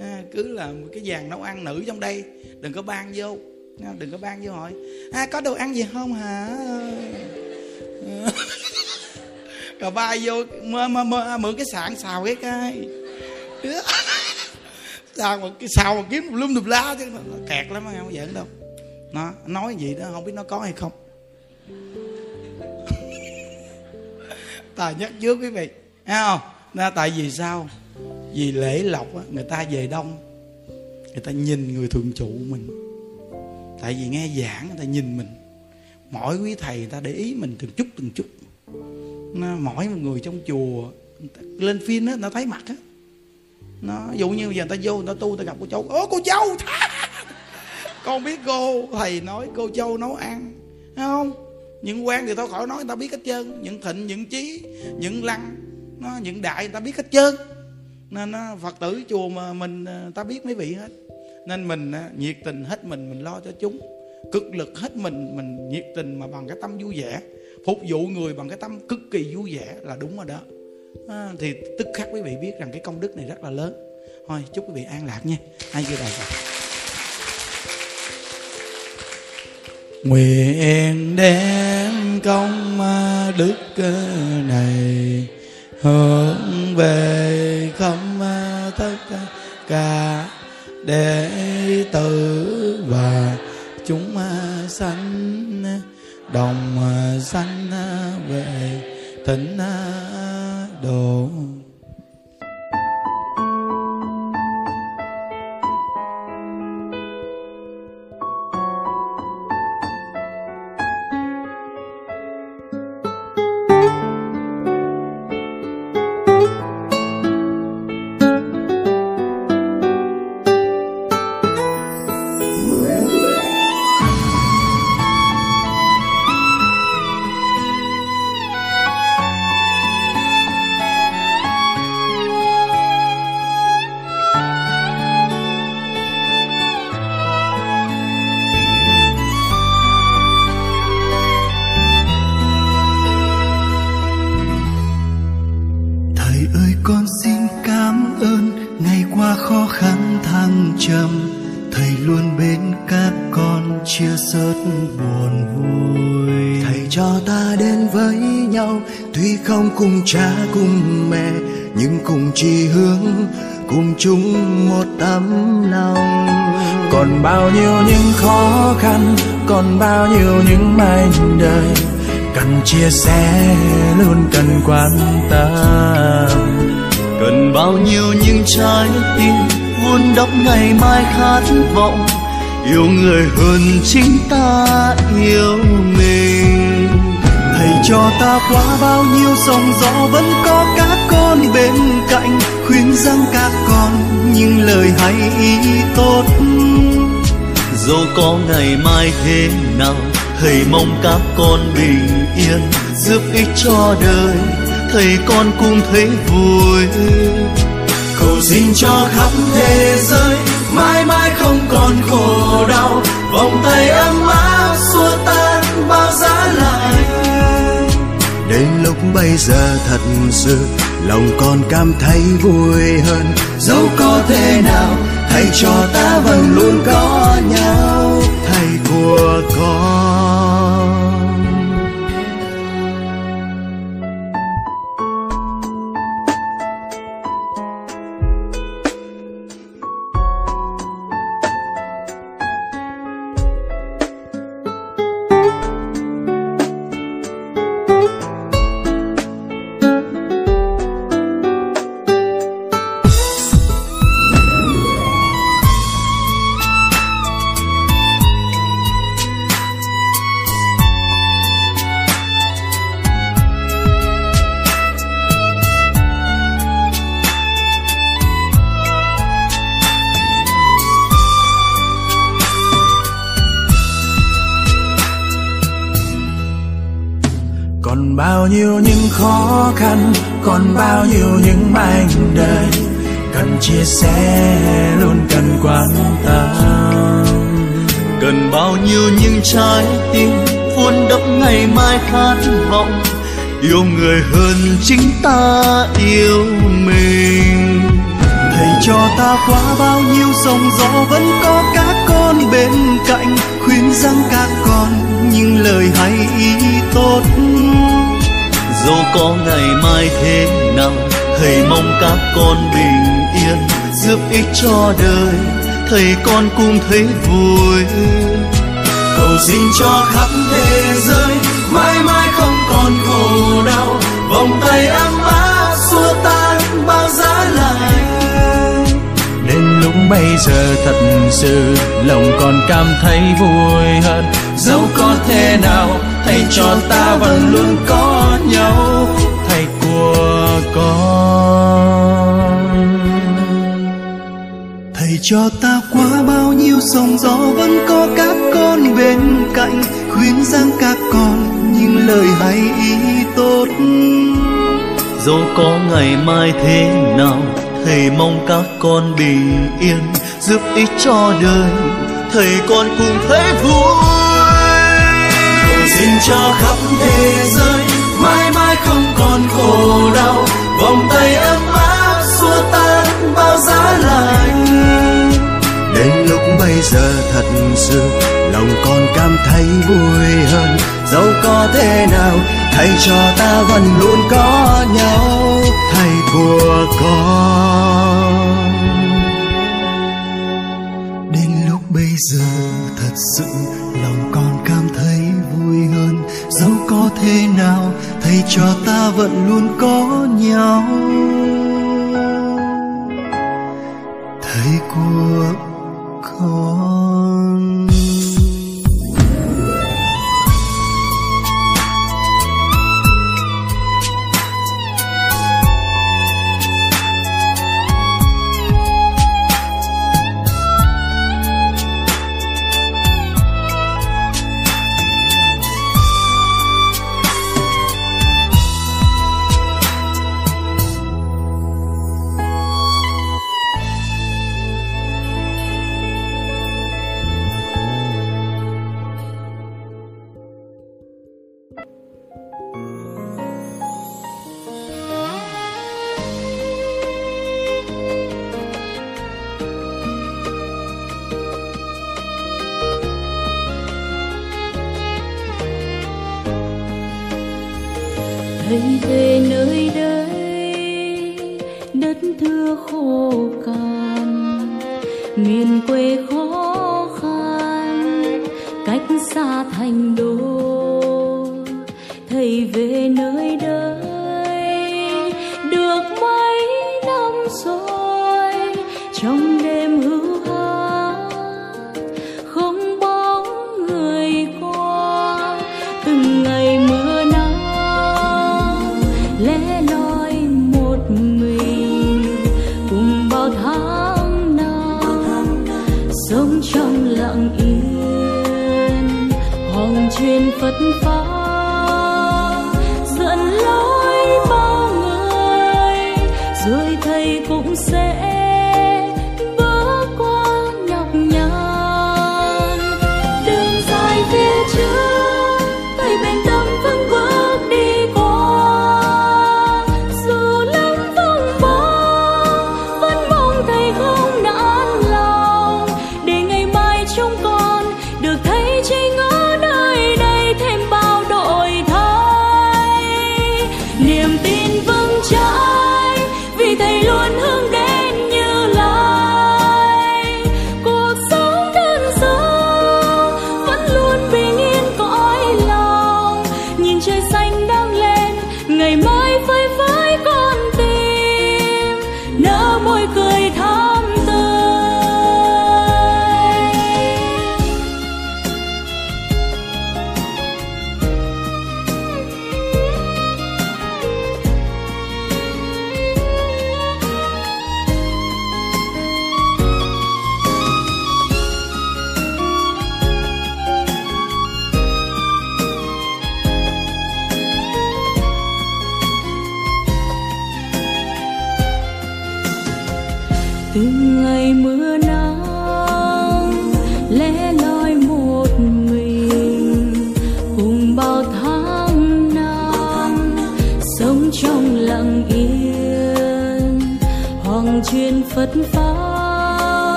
À, cứ là một cái dàn nấu ăn nữ trong đây. Đừng có ban vô. Đừng có ban vô hỏi à, có đồ ăn gì không hả? Cà ba vô mơ, mơ, mơ, mượn cái sạn xào cái cái. Xào mà cái xào mà kiếm lum đùm la chứ. Kẹt lắm không giỡn đâu. Nó nói gì đó không biết nó có hay không ta nhắc trước quý vị thấy không? Nên tại vì sao? Vì lễ lộc á, người ta về đông người ta nhìn người thường trụ mình. Tại vì nghe giảng người ta nhìn mình. Mỗi quý thầy người ta để ý mình từng chút từng chút. Mỗi một người trong chùa lên phim á nó thấy mặt á. Nó dụ như giờ người ta vô người ta tu người ta gặp cô châu ố cô châu con biết cô thầy nói cô châu nấu ăn. Thấy không? Những quan thì thôi khỏi nói người ta biết hết trơn. Những thịnh những trí những lăng nó những đại người ta biết hết trơn. Nên phật tử chùa mà mình à, ta biết mấy vị hết. Nên mình à, nhiệt tình hết mình mình lo cho chúng. Cực lực hết mình mình nhiệt tình mà bằng cái tâm vui vẻ. Phục vụ người bằng cái tâm cực kỳ vui vẻ là đúng rồi đó. À, thì tức khắc quý vị biết rằng cái công đức này rất là lớn. Thôi chúc quý vị an lạc nha. Ai vô đây rồi. Nguyện đem công à, đức à, này hướng về không à, tất cả đệ tử và chúng sanh đồng sanh về thỉnh độ còn bao nhiêu những khó khăn, còn bao nhiêu những mảnh đời. Cần chia sẻ luôn cần quan tâm. Cần bao nhiêu những trái tim vun đắp ngày mai khát vọng. Yêu người hơn chính ta yêu mình. Thầy cho ta qua bao nhiêu sóng gió vẫn có các con bên cạnh, khuyên rằng các con những lời hay ý tốt dù có ngày mai thế nào, thầy mong các con bình yên, giúp ích cho đời. Thầy con cùng thấy vui. Cầu xin cho khắp thế giới, mãi mãi không còn khổ đau. Vòng tay ấm áp xua tan bao giá lạnh đến lúc bây giờ thật sự, lòng con cảm thấy vui hơn. Dẫu có thế nào thầy cho ta vẫn luôn có nhau. Thầy của con. Nhiêu những khó khăn còn bao nhiêu những mảnh đời cần chia sẻ luôn cần quan tâm. Cần bao nhiêu những trái tim vun đắp ngày mai khát vọng yêu người hơn chính ta yêu mình. Thầy cho ta qua bao nhiêu sóng gió vẫn có các con bên cạnh khuyên rằng các con những lời hay ý tốt dẫu có ngày mai thế nào thầy mong các con bình yên, giúp ích cho đời. Thầy con cùng thấy vui. Cầu xin cho khắp thế giới, mãi mãi không còn khổ đau. Vòng tay ấm áp xua tan bao giá lạnh đến lúc bây giờ thật sự, lòng còn cảm thấy vui hơn. Dẫu có thế nào thầy cho ta vẫn luôn có nhau. Thầy của con. Thầy cho ta qua bao nhiêu sóng gió vẫn có các con bên cạnh, khuyên rằng các con những lời hay ý tốt. Dẫu có ngày mai thế nào, thầy mong các con bình yên, giúp ích cho đời. Thầy con cùng thấy vui cho khắp thế giới. Mãi mãi không còn khổ đau, vòng tay ấm áp xua tan bao giá lạnh. Đến lúc bây giờ thật sự, lòng con cảm thấy vui hơn. Dẫu có thế nào, thầy cho ta vẫn luôn có nhau. Thầy của con. Đến lúc bây giờ thật sự thế nào thầy cho ta vẫn luôn có nhau. Thầy của con.